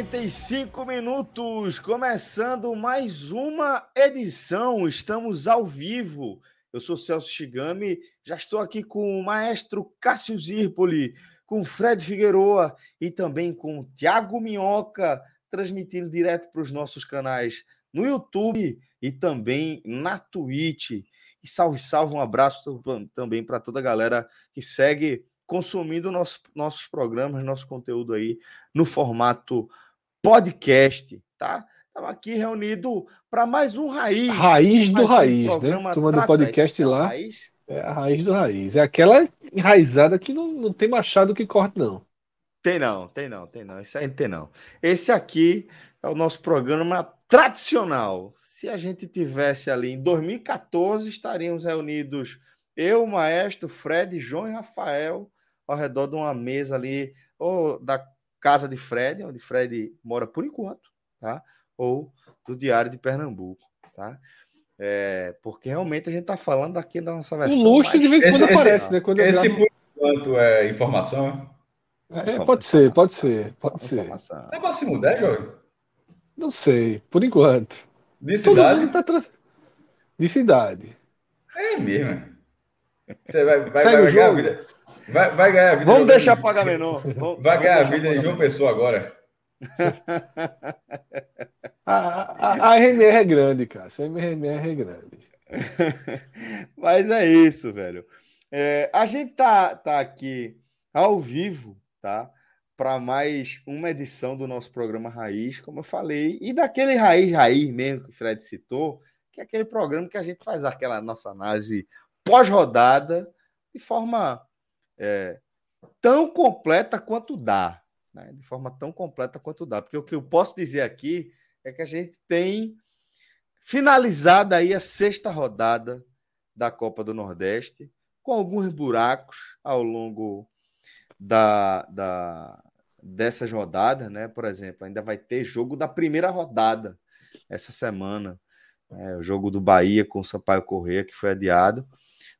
45 minutos, começando mais uma edição. Estamos ao vivo. Eu sou Celso Shigami, já estou aqui com o maestro Cássio Zirpoli, com Fred Figueroa e também com Tiago Minhoca, transmitindo direto para os nossos canais no YouTube e também na Twitch. E salve, salve, um abraço também para toda a galera que segue consumindo nosso, nossos programas, nosso conteúdo aí no formato podcast, tá? Estamos aqui reunido para mais um Raiz. Raiz do um Raiz, né? Turma do podcast lá. Raiz. É a raiz do Raiz. É aquela enraizada que não, não tem machado que corte, não. Tem não, tem não, tem não. Esse aí tem não. Esse aqui é o nosso programa tradicional. Se a gente tivesse ali em 2014, estaríamos reunidos eu, o Maestro, Fred, João e Rafael ao redor de uma mesa ali, ou da casa de Fred, onde Fred mora por enquanto, tá? Ou do Diário de Pernambuco, tá? É, porque realmente a gente está falando aqui da nossa versão. O luxo mais... de vez em quando esse, aparece, né? Quando esse por enquanto é informação? É, é pode ser, pode ser, pode ser. É para se mudar, Jorge? Não sei, por enquanto. De cidade? Tá tra... De cidade. É mesmo. Você vai, vai, vai, vai a vida. Vai, vai ganhar a vida. Vamos deixar pagar menor. Vamos, vai ganhar a vida em João Pessoa agora. a, a, a RMR é grande, cara. A RMR é grande. Mas é isso, velho. É, a gente tá, tá aqui ao vivo, tá? Para mais uma edição do nosso programa Raiz, como eu falei, e daquele Raiz Raiz mesmo que o Fred citou, que é aquele programa que a gente faz aquela nossa análise pós-rodada de forma é, tão completa quanto dá, né? de forma tão completa quanto dá. Porque o que eu posso dizer aqui é que a gente tem finalizada aí a sexta rodada da Copa do Nordeste, com alguns buracos ao longo da, da, dessas rodadas, né? Por exemplo, ainda vai ter jogo da primeira rodada essa semana. É, o jogo do Bahia com o Sampaio Correia, que foi adiado.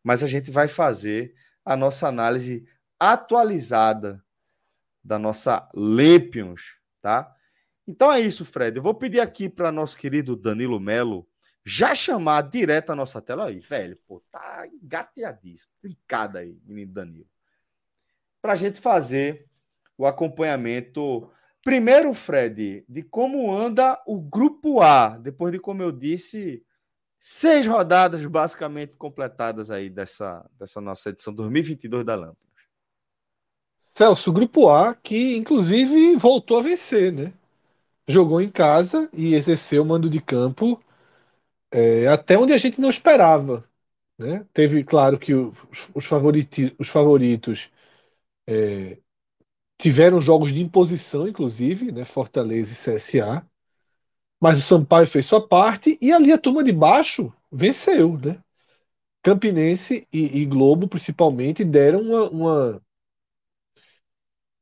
Mas a gente vai fazer a nossa análise atualizada da nossa Lempions, tá? Então é isso, Fred. Eu vou pedir aqui para nosso querido Danilo Melo já chamar direto a nossa tela aí, velho. Pô, tá engateadíssimo, trincado aí, menino Danilo. Para a gente fazer o acompanhamento. Primeiro, Fred, de como anda o grupo A, depois de como eu disse, seis rodadas basicamente completadas aí dessa, dessa nossa edição 2022 da Lâmpada. Celso, grupo A, que inclusive voltou a vencer, né? Jogou em casa e exerceu o mando de campo é, até onde a gente não esperava. Né? Teve, claro, que os, os, os favoritos é, tiveram jogos de imposição, inclusive, né? Fortaleza e CSA. Mas o Sampaio fez sua parte e ali a turma de baixo venceu, né? Campinense e, e Globo, principalmente, deram uma, uma,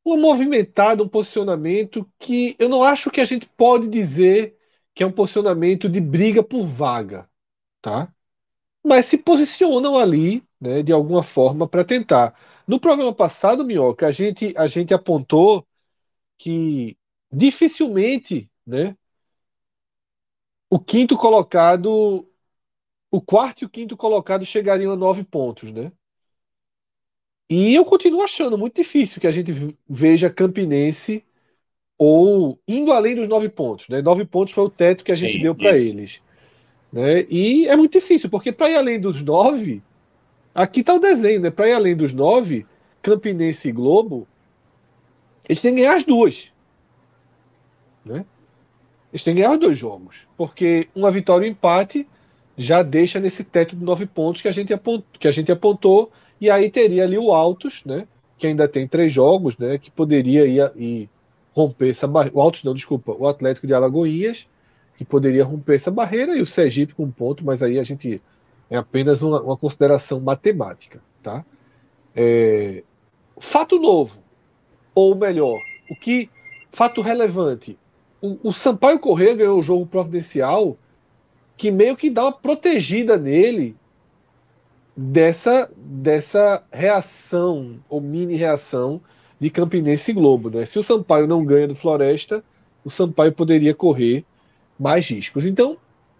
uma movimentada, um posicionamento que eu não acho que a gente pode dizer que é um posicionamento de briga por vaga, tá? Mas se posicionam ali, né, de alguma forma para tentar. No programa passado, Minhoca, a gente a gente apontou que dificilmente, né, o quinto colocado, o quarto e o quinto colocado chegariam a nove pontos, né? E eu continuo achando muito difícil que a gente veja Campinense ou indo além dos nove pontos, né? Nove pontos foi o teto que a gente Sim, deu para eles. Né? E é muito difícil, porque para ir além dos nove, aqui está o desenho, né? Para ir além dos nove, Campinense e Globo, eles têm que ganhar as duas. Né? Eles têm que ganhar os dois jogos. Porque uma vitória e um empate já deixa nesse teto de nove pontos que a gente apontou, que a gente apontou e aí teria ali o Altos, né? Que ainda tem três jogos, né? Que poderia ir, ir romper essa barreira. O Altos não, desculpa, o Atlético de Alagoinhas, que poderia romper essa barreira, e o Sergipe com um ponto, mas aí a gente é apenas uma, uma consideração matemática, tá? É, fato novo, ou melhor, o que fato relevante, o, o Sampaio Corrêa ganhou o jogo providencial que meio que dá uma protegida nele dessa, dessa reação, ou mini reação, de Campinense e Globo. Né? Se o Sampaio não ganha do Floresta, o Sampaio poderia correr mais riscos. Então,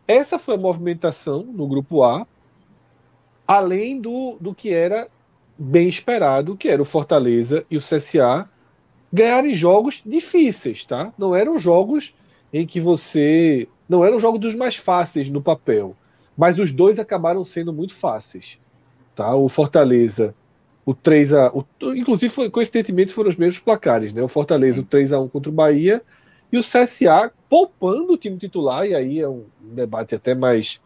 essa foi a movimentação no grupo A, além do, do que era bem esperado, que era o Fortaleza e o CSA ganharem jogos difíceis, tá? Não eram jogos em que você. Não eram jogos dos mais fáceis no papel. Mas os dois acabaram sendo muito fáceis. Tá? O Fortaleza, o 3 a o, Inclusive, foi, coincidentemente, foram os mesmos placares, né? O Fortaleza, o 3 a 1 contra o Bahia, e o CSA poupando o time titular, e aí é um debate até mais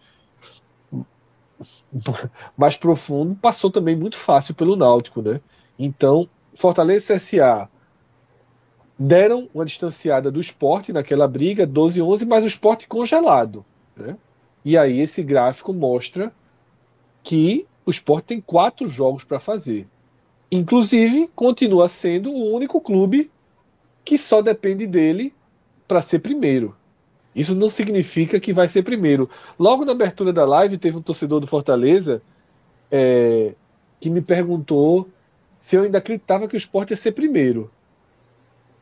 mais profundo, passou também muito fácil pelo Náutico, né? Então, Fortaleza e CSA deram uma distanciada do esporte naquela briga, 12 11, mas o esporte congelado, né? E aí esse gráfico mostra que o Sport tem quatro jogos para fazer. Inclusive, continua sendo o único clube que só depende dele para ser primeiro. Isso não significa que vai ser primeiro. Logo na abertura da live, teve um torcedor do Fortaleza é, que me perguntou se eu ainda acreditava que o Sport ia ser primeiro.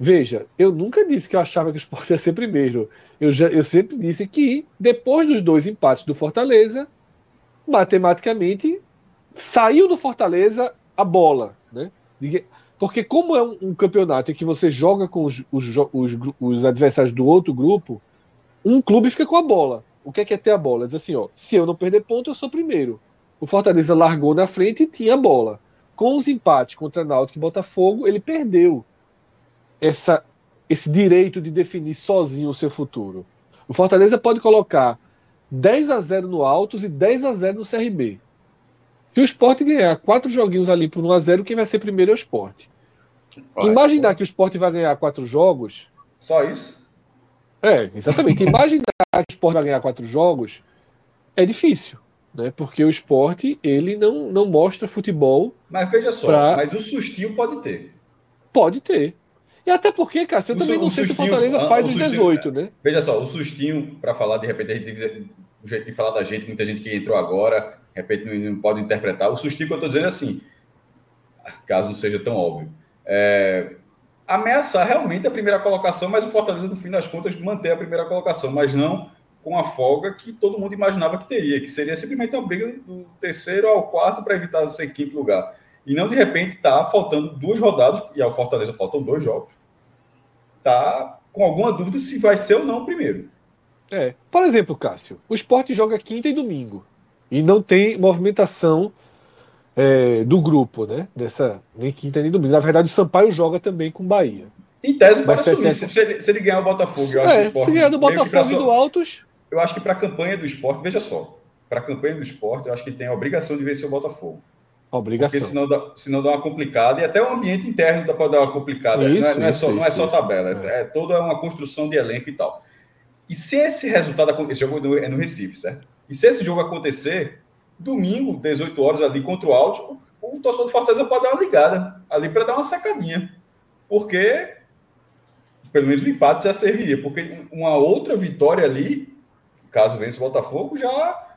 Veja, eu nunca disse que eu achava que o Sport ia ser primeiro. Eu, já, eu sempre disse que, depois dos dois empates do Fortaleza, matematicamente saiu do Fortaleza a bola, né? Porque como é um, um campeonato em que você joga com os, os, os, os, adversários do outro grupo, um clube fica com a bola. O que é, que é ter a bola? Diz assim, ó, se eu não perder ponto, eu sou primeiro. O Fortaleza largou na frente e tinha a bola. Com os empates contra Náutico e Botafogo, ele perdeu essa, esse direito de definir sozinho o seu futuro. O Fortaleza pode colocar 10 a 0 no Altos e 10 a 0 no CRB. Se o Sport ganhar quatro joguinhos ali por 1x0, quem vai ser primeiro é o Sport. Olha, Imaginar pô. que o Sport vai ganhar quatro jogos. Só isso? É, exatamente. Imaginar que o Sport vai ganhar quatro jogos é difícil. Né? Porque o esporte ele não, não mostra futebol. Mas veja só, pra... mas o sustinho pode ter. Pode ter. E até porque, cara, eu o também não sei se o Fortaleza faz os 18, né? Veja só, o sustinho, para falar, de repente, a gente, o jeito de falar da gente, muita gente que entrou agora, de repente não, não pode interpretar. O sustinho que eu estou dizendo é assim, caso não seja tão óbvio. É, ameaçar realmente a primeira colocação, mas o Fortaleza, no fim das contas, manter a primeira colocação, mas não com a folga que todo mundo imaginava que teria, que seria simplesmente uma briga do terceiro ao quarto para evitar ser quinto lugar. E não de repente tá faltando duas rodadas, e ao Fortaleza faltam dois jogos. Tá com alguma dúvida se vai ser ou não o primeiro. É. Por exemplo, Cássio, o esporte joga quinta e domingo. E não tem movimentação é, do grupo, né? Dessa, nem quinta nem domingo. Na verdade, o Sampaio joga também com Bahia. Em tese, para assumir. Se, se, ele, se ele ganhar o Botafogo, eu acho é, que o esporte. Se ganhar do Botafogo e do Altos. Eu acho que para a campanha do esporte, veja só. Para a campanha do esporte, eu acho que tem a obrigação de vencer o Botafogo. Obrigação. Porque senão dá, senão dá uma complicada, e até o ambiente interno dá para dar uma complicada. Isso, não, é, não, é, só, isso, não é só tabela, é. é toda uma construção de elenco e tal. E se esse resultado acontecer, esse jogo é no Recife, certo? E se esse jogo acontecer, domingo, 18 horas ali contra o Alto, o, o torcedor do Fortaleza pode dar uma ligada ali para dar uma sacadinha. Porque, pelo menos o empate já serviria. Porque uma outra vitória ali, caso vença o Botafogo, já.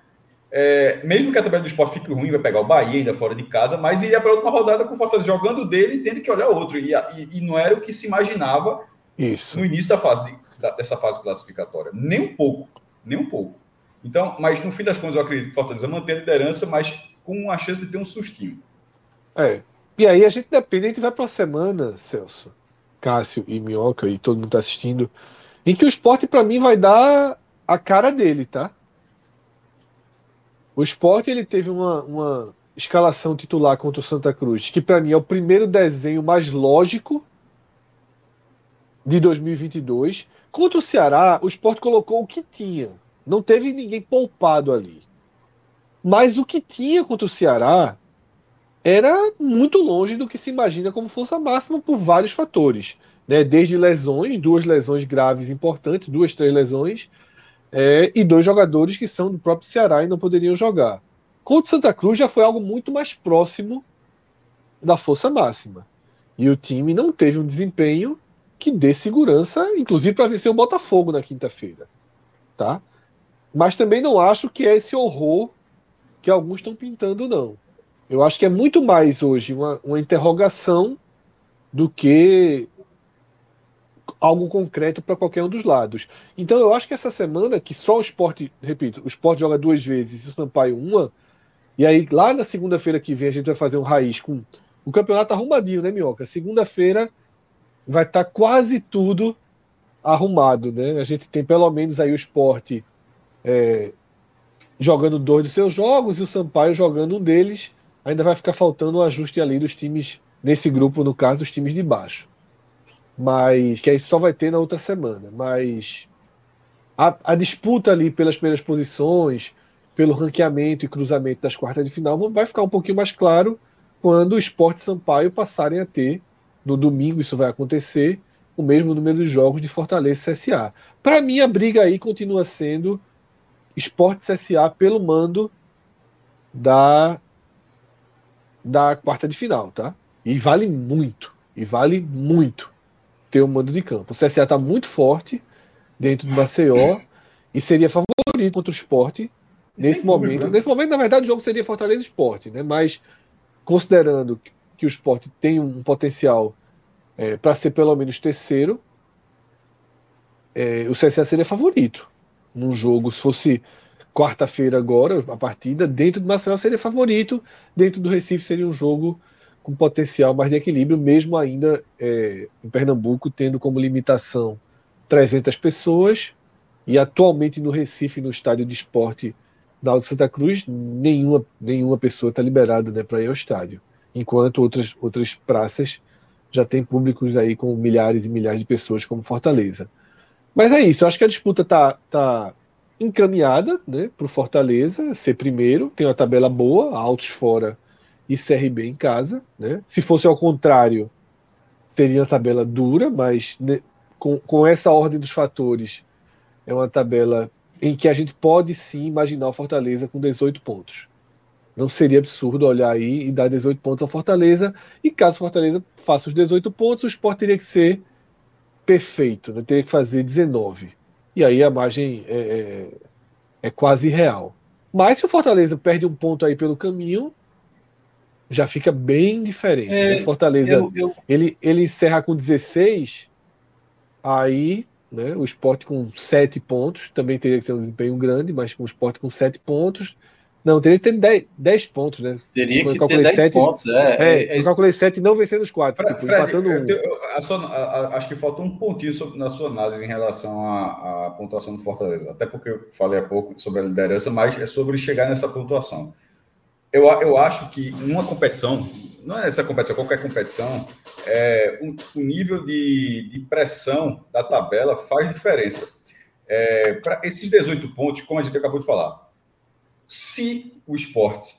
É, mesmo que a tabela do esporte fique ruim, vai pegar o Bahia ainda fora de casa, mas iria para outra rodada com o Fortaleza jogando dele e tendo que olhar outro. E, e, e não era o que se imaginava Isso. no início da fase de, dessa fase classificatória. Nem um pouco. Nem um pouco. Então, mas no fim das contas, eu acredito que o Fortaleza mantém a liderança, mas com a chance de ter um sustinho. É. E aí a gente depende, a gente vai para a semana, Celso, Cássio e Minhoca, e todo mundo está assistindo, em que o esporte, para mim, vai dar a cara dele, tá? O Sport ele teve uma, uma escalação titular contra o Santa Cruz, que para mim é o primeiro desenho mais lógico de 2022. Contra o Ceará, o Sport colocou o que tinha. Não teve ninguém poupado ali. Mas o que tinha contra o Ceará era muito longe do que se imagina como força máxima por vários fatores. Né? Desde lesões, duas lesões graves importantes, duas, três lesões, é, e dois jogadores que são do próprio Ceará e não poderiam jogar. Contra Santa Cruz já foi algo muito mais próximo da força máxima. E o time não teve um desempenho que dê segurança, inclusive para vencer o Botafogo na quinta-feira. Tá? Mas também não acho que é esse horror que alguns estão pintando, não. Eu acho que é muito mais hoje uma, uma interrogação do que algo concreto para qualquer um dos lados. Então eu acho que essa semana, que só o esporte, repito, o esporte joga duas vezes e o Sampaio uma, e aí lá na segunda-feira que vem a gente vai fazer um raiz com o campeonato arrumadinho, né, Minhoca? Segunda-feira vai estar tá quase tudo arrumado, né? A gente tem pelo menos aí o esporte é, jogando dois dos seus jogos e o Sampaio jogando um deles. Ainda vai ficar faltando o um ajuste ali dos times, nesse grupo, no caso, os times de baixo. Mas que aí só vai ter na outra semana. Mas a, a disputa ali pelas primeiras posições, pelo ranqueamento e cruzamento das quartas de final, vai ficar um pouquinho mais claro quando o Esporte Sampaio passarem a ter, no domingo isso vai acontecer, o mesmo número de jogos de Fortaleza e CSA. Para mim, a briga aí continua sendo Esporte CSA pelo mando da, da quarta de final, tá? E vale muito, e vale muito ter o mando de campo. O CSA está muito forte dentro do Maceió e seria favorito contra o esporte nesse momento. Né? Nesse momento, na verdade, o jogo seria Fortaleza Esporte, né? Mas considerando que o esporte tem um potencial é, para ser pelo menos terceiro, é, o CSA seria favorito num jogo, se fosse quarta-feira agora, a partida, dentro do Maceió seria favorito, dentro do Recife seria um jogo com potencial mais de equilíbrio, mesmo ainda é, em Pernambuco tendo como limitação 300 pessoas, e atualmente no Recife, no estádio de esporte da Alto Santa Cruz, nenhuma, nenhuma pessoa está liberada né, para ir ao estádio, enquanto outras, outras praças já tem públicos aí com milhares e milhares de pessoas, como Fortaleza. Mas é isso, eu acho que a disputa está tá encaminhada né, para o Fortaleza ser primeiro, tem uma tabela boa, Altos fora e CRB em casa. Né? Se fosse ao contrário, seria uma tabela dura, mas né, com, com essa ordem dos fatores, é uma tabela em que a gente pode sim imaginar o Fortaleza com 18 pontos. Não seria absurdo olhar aí e dar 18 pontos ao Fortaleza, e caso o Fortaleza faça os 18 pontos, o Sport teria que ser perfeito, né? teria que fazer 19. E aí a margem é, é, é quase real. Mas se o Fortaleza perde um ponto aí pelo caminho, já fica bem diferente. É, o Fortaleza eu, eu... Ele, ele encerra com 16, aí né, o esporte com 7 pontos, também teria que ter um desempenho grande, mas com o esporte com 7 pontos, não, teria que ter 10, 10 pontos, né? Teria que ter 10 7, pontos, é. é, é eu calculei 7 não vencendo os 4, Fred, tipo, Fred, empatando um. Eu, sua, a, acho que falta um pontinho sobre, na sua análise em relação à, à pontuação do Fortaleza. Até porque eu falei há pouco sobre a liderança, mas é sobre chegar nessa pontuação. Eu, eu acho que numa competição, não é essa competição, qualquer competição, é, o, nível de, de pressão da tabela faz diferença. É, Para esses 18 pontos, como a gente acabou de falar, se o esporte,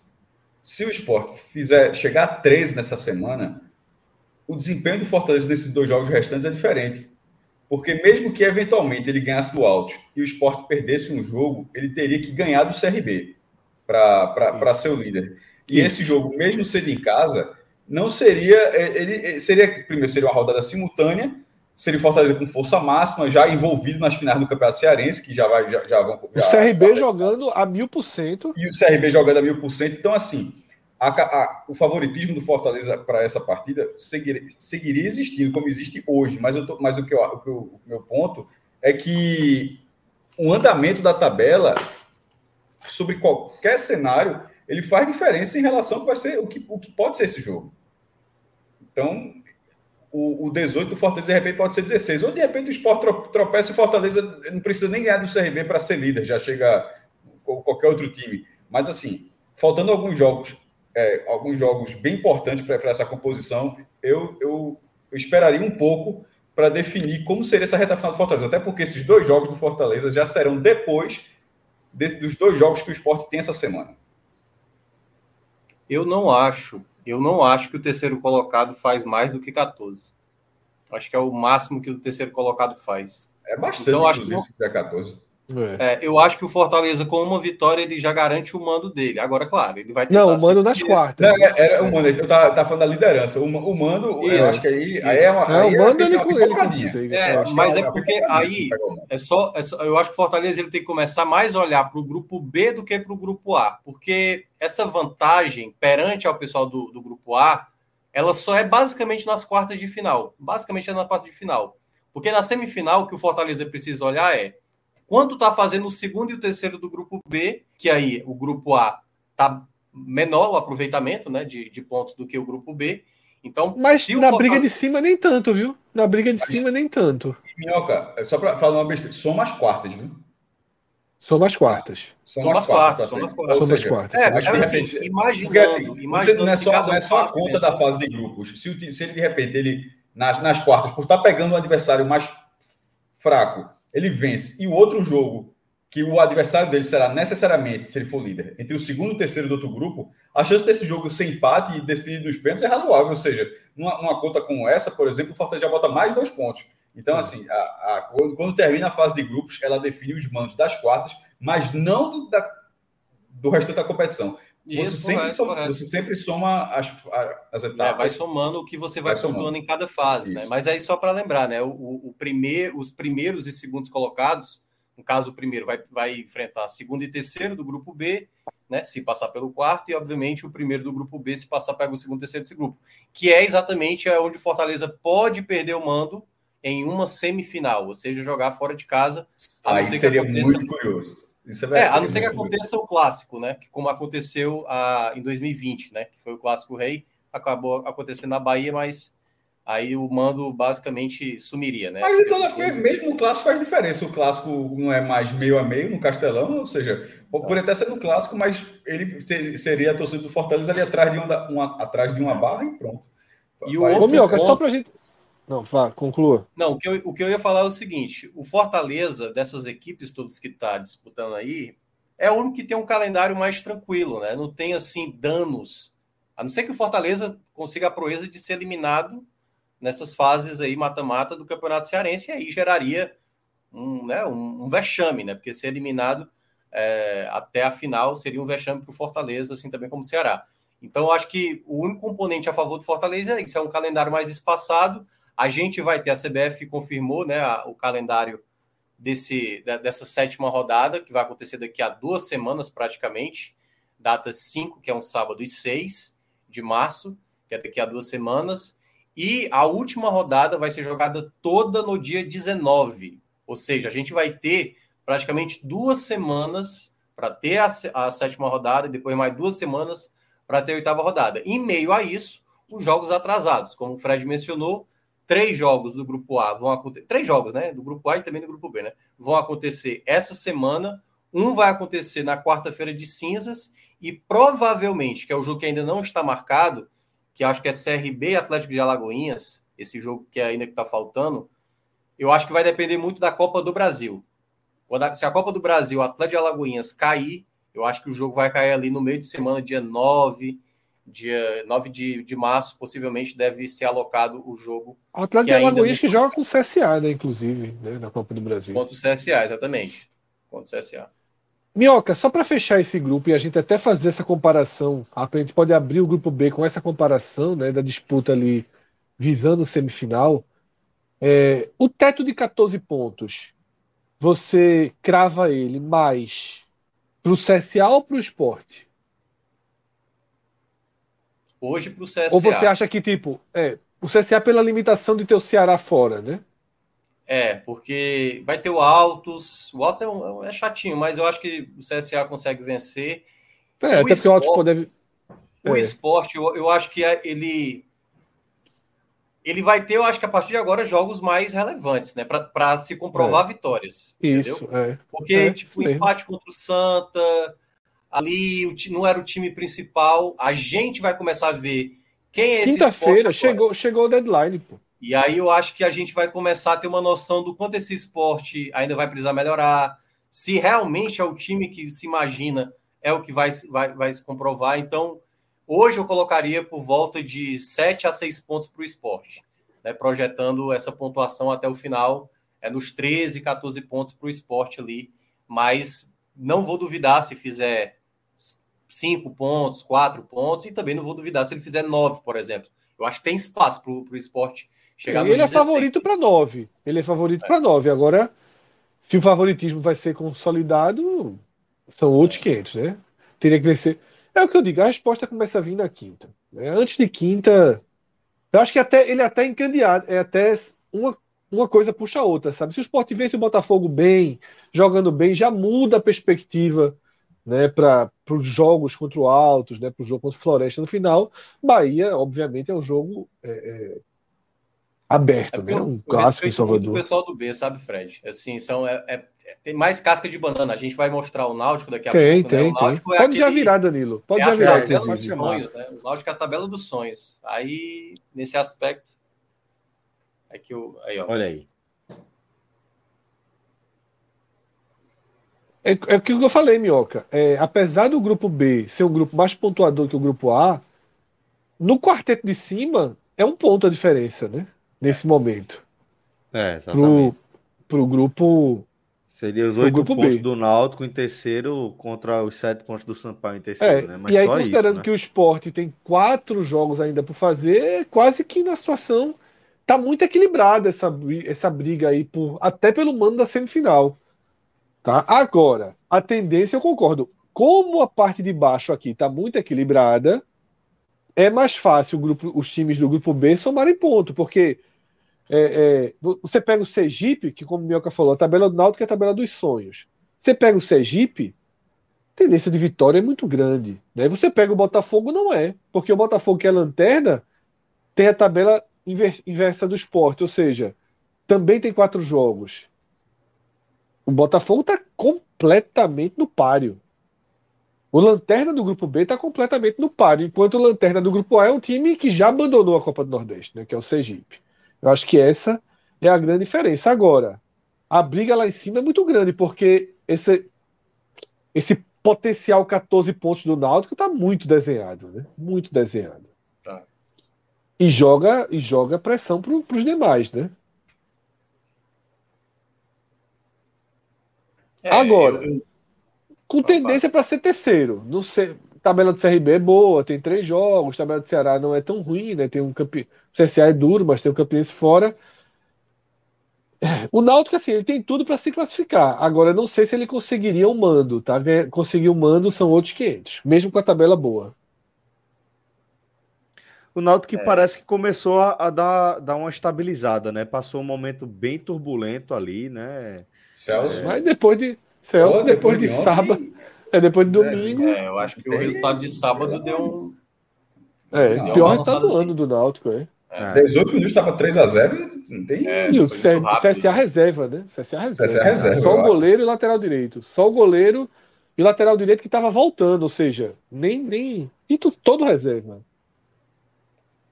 se o esporte fizer chegar a 13 nessa semana, o desempenho do Fortaleza nesses dois jogos restantes é diferente. Porque mesmo que eventualmente ele ganhasse do Alto e o esporte perdesse um jogo, ele teria que ganhar do CRB para ser o líder. E Isso. esse jogo, mesmo sendo em casa, não seria. É, ele seria. Primeiro, seria uma rodada simultânea, seria Fortaleza com força máxima, já envolvido nas finais do Campeonato Cearense, que já vai. Já, já vão, já, o CRB jogando a mil por cento. E o CRB jogando a mil por cento. Então, assim, a, a, o favoritismo do Fortaleza para essa partida seguiria, seguiria, existindo, como existe hoje. Mas, eu tô, mas o, que eu, o, que eu, o meu ponto é que o andamento da tabela, sobre qualquer cenário, ele faz diferença em relação ao que vai ser o que, o que pode ser esse jogo. Então, o, o 18 do Fortaleza, de repente, pode ser 16. Ou, de repente, o Sport tropeça e o Fortaleza não precisa nem ganhar do CRB para ser líder, já chega qualquer outro time. Mas assim, faltando alguns jogos, é, alguns jogos bem importantes para essa composição, eu, eu, eu esperaria um pouco para definir como seria essa reta final do Fortaleza. Até porque esses dois jogos do Fortaleza já serão depois de, dos dois jogos que o esporte tem essa semana. Eu não acho. Eu não acho que o terceiro colocado faz mais do que 14. Acho que é o máximo que o terceiro colocado faz. É bastante, então, acho que não... 14. É. É, eu acho que o Fortaleza, com uma vitória, ele já garante o mando dele. Agora, claro, ele vai Não, o mando nas quartas. Não, é, era o mando, eu tava, tava falando da liderança. O, o mando, Isso. eu acho que aí, aí é uma. Aí o mando é ele, ele é, mas é, é porque aí é só, é só, Eu acho que o Fortaleza ele tem que começar mais a olhar para o grupo B do que para o grupo A. Porque essa vantagem perante ao pessoal do, do grupo A, ela só é basicamente nas quartas de final. Basicamente é na quarta de final. Porque na semifinal, o que o Fortaleza precisa olhar é Quanto está fazendo o segundo e o terceiro do grupo B, que aí o grupo A está menor o aproveitamento né, de, de pontos do que o grupo B. Então, Mas na briga de cima nem tanto, viu? Na briga de cima nem tanto. Minhoca, só para falar uma besteira, soma as quartas, viu? Soma as quartas. Soma as quartas. Soma as quartas. Soma as quartas. É, mas, assim, imaginando, assim, imaginando não é só, não é só a conta da fase de grupos. Se, se ele, de repente, ele, nas, nas quartas, por estar tá pegando um adversário mais fraco, ele vence, e o outro jogo, que o adversário dele será necessariamente, se ele for líder, entre o segundo e o terceiro do outro grupo, a chance desse jogo ser empate e definido nos pênaltis é razoável. Ou seja, numa, numa conta como essa, por exemplo, o Fortaleza já bota mais dois pontos. Então, assim, a, a, quando, quando, termina a fase de grupos, ela define os mandos das quartas, mas não do, da, do restante da competição. Isso, você, sempre correto, soma, correto. você sempre soma as, as etapas. É, vai somando o que você vai, vai pontuando em cada fase, né? Mas aí só para lembrar, né? O, o primeiro, os primeiros e segundos colocados, no caso o primeiro vai, vai enfrentar segundo e terceiro do grupo B, né? Se passar pelo quarto, e obviamente o primeiro do grupo B se passar pega o segundo e terceiro desse grupo. Que é exatamente onde Fortaleza pode perder o mando em uma semifinal, ou seja, jogar fora de casa. Aí seria muito curioso. Isso é, é a não ser que aconteça o clássico, né? Que como aconteceu a, em 2020, né? Que foi o clássico rei, acabou acontecendo na Bahia, mas aí o mando basicamente sumiria, né? Mas então, mesmo o clássico faz diferença. O clássico não é mais meio a meio no Castelão, ou seja, por até ser no clássico, mas ele seria a torcida do Fortaleza ali atrás de uma, uma atrás de uma barra e pronto. E o outro, Ô, só pra gente não, vá, conclua. Não, o que, eu, o que eu ia falar é o seguinte: o Fortaleza, dessas equipes todas que está disputando aí, é o único que tem um calendário mais tranquilo, né? Não tem assim danos. A não ser que o Fortaleza consiga a proeza de ser eliminado nessas fases aí mata-mata do Campeonato Cearense, e aí geraria um, né, um, um vexame, né? Porque ser eliminado é, até a final seria um vexame para o Fortaleza, assim também como o Ceará. Então, eu acho que o único componente a favor do Fortaleza é isso: é um calendário mais espaçado a gente vai ter, a CBF confirmou né, a, o calendário desse, dessa sétima rodada, que vai acontecer daqui a duas semanas praticamente, data 5, que é um sábado, e 6 de março, que é daqui a duas semanas. E a última rodada vai ser jogada toda no dia 19. Ou seja, a gente vai ter praticamente duas semanas para ter a, a, sétima rodada e depois mais duas semanas para ter a oitava rodada. Em meio a isso, os jogos atrasados, como o Fred mencionou, três jogos do grupo A vão acontecer. Três jogos, né? Do grupo A e também do grupo B, né? Vão acontecer essa semana. Um vai acontecer na quarta-feira de cinzas e provavelmente, que é o jogo que ainda não está marcado, que acho que é CRB Atlético de Alagoinhas, esse jogo que ainda está faltando, eu acho que vai depender muito da Copa do Brasil. Se a Copa do Brasil, Atlético de Alagoinhas cair, eu acho que o jogo vai cair ali no meio de semana, dia 9, dia 9 de, de março, possivelmente deve ser alocado o jogo. O Atlético de Alagoas que joga com o CSA, né, inclusive, né, na Copa do Brasil. Contra o CSA, exatamente. Contra o CSA. Minhoca, só para fechar esse grupo e a gente até fazer essa comparação, a gente pode abrir o grupo B com essa comparação né, da disputa ali visando o semifinal. É, o teto de 14 pontos, você crava ele mais para o CSA ou para o esporte? Hoje para o CSA. Ou você acha que, tipo, é, o CSA pela limitação de ter o Ceará fora, né? É, porque vai ter o Altos. O Altos é, um, é chatinho, mas eu acho que o CSA consegue vencer. É, o até esporte, o Altos pode. O é. esporte, eu, eu acho que é, ele. Ele vai ter, eu acho que a partir de agora, jogos mais relevantes, né? Para se comprovar é. vitórias. Isso, entendeu? é. Porque, é, tipo, o empate contra o Santa, ali não era o time principal. A gente vai começar a ver quem é esse Quinta-feira chegou, chegou o deadline, pô. E aí eu acho que a gente vai começar a ter uma noção do quanto esse esporte ainda vai precisar melhorar, se realmente é o time que se imagina é o que vai, vai, vai se comprovar. Então, hoje eu colocaria por volta de 7 a 6 pontos para o esporte, né, projetando essa pontuação até o final, é nos 13, 14 pontos para o esporte ali, mas não vou duvidar se fizer 5 pontos, 4 pontos, e também não vou duvidar se ele fizer 9, por exemplo. Eu acho que tem espaço para o esporte chegar Ele é favorito para 9. Ele é favorito é. para 9. Agora, se o favoritismo vai ser consolidado, são outros 500, né? Teria que vencer. É o que eu digo, a resposta começa a vir na quinta. Né? Antes de quinta, eu acho que até ele é até encandeado, é até uma, uma coisa puxa a outra, sabe? Se o Sport vence o Botafogo bem, jogando bem, já muda a perspectiva né, para os jogos contra o Altos, né, para o jogo contra o Floresta no final. Bahia, obviamente, é um jogo é, é, aberto, é né? Um clássico em Salvador. o pessoal do B, sabe, Fred? Assim, são é, é, tem mais casca de banana. A gente vai mostrar o Náutico daqui a tem, pouco. Tem, né? tem. Pode aquele, já virar, Danilo. Pode já virar. A tabela dos sonhos, né? O Náutico é a tabela dos sonhos. Aí, nesse aspecto, é que o. Aí, ó. Olha aí. É, é o que eu falei, Minhoca. É, apesar do grupo B ser um grupo mais pontuador que o grupo A, no quarteto de cima é um ponto a diferença, né? Nesse momento. É, exatamente. Pro, pro grupo. Seria os oito pontos B. do Náutico em terceiro contra os sete pontos do Sampaio em terceiro, é, né? Mas e aí, considerando isso, né? que o esporte tem quatro jogos ainda por fazer, quase que na situação tá muito equilibrada essa, essa briga aí, por, até pelo mando da semifinal. Tá? Agora, a tendência eu concordo. Como a parte de baixo aqui está muito equilibrada, é mais fácil grupo, os times do grupo B somarem ponto, porque é, é, você pega o Sergipe, que como o Mioca falou, a tabela do Náutico é a tabela dos sonhos. Você pega o Sergipe, a tendência de vitória é muito grande. Né? Você pega o Botafogo, não é, porque o Botafogo, que é lanterna, tem a tabela inversa do esporte, ou seja, também tem quatro jogos. O Botafogo está completamente no páreo. O Lanterna do grupo B está completamente no páreo, enquanto o Lanterna do grupo A é um time que já abandonou a Copa do Nordeste, né, que é o Sergipe. Eu acho que essa é a grande diferença. Agora, a briga lá em cima é muito grande, porque esse, esse potencial 14 pontos do Náutico está muito desenhado, né? Muito desenhado. Tá. E joga e joga pressão para os demais, né? É, Agora, eu, eu... com tendência para ser terceiro. Não sei, tabela do CRB é boa, tem três jogos, tabela do Ceará não é tão ruim, né? Tem um campe... CSA é duro, mas tem o Campinense fora. O Náutico, assim, ele tem tudo para se classificar. Agora, não sei se ele conseguiria o um mando, tá? Conseguir o um mando são outros 500, mesmo com a tabela boa. O Náutico que é. parece que começou a, a, dar, dar uma estabilizada, né? Passou um momento bem turbulento ali, né? Celso. É. Mas depois de. Celso, oh, depois, depois, de, de sábado. É depois de é, domingo. É, eu acho que o resultado de sábado deu um. É, não, pior resultado do ano do Náutico, é. É. 18 minutos estava 3x0 não tem. É, e o CSA reserva, né? CSA reserva. CSA reserva Só o goleiro e o lateral direito. Só o goleiro e o lateral direito que estava voltando, ou seja, nem. nem... E tu, todo reserva.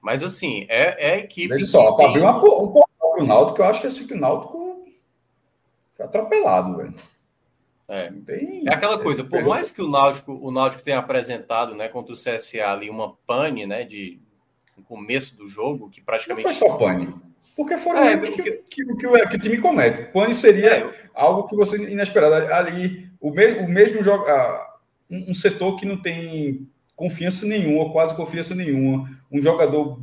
Mas assim, é, é a equipe. Veja só, para abrir uma, um pouco o Náutico, eu acho que assim que o Náutico foi atropelado, velho. É. Bem, é aquela coisa, por mais que o Náutico, o Náutico tenha apresentado, né, contra o CSA ali uma pane, né, de no começo do jogo, que praticamente não foi só pane. Porque foram é, que, que, que, que, o, que o time comete. Pane seria é. algo que você inesperado ali, o, me, o mesmo jogo, ah, um, um setor que não tem confiança nenhuma, quase confiança nenhuma, um jogador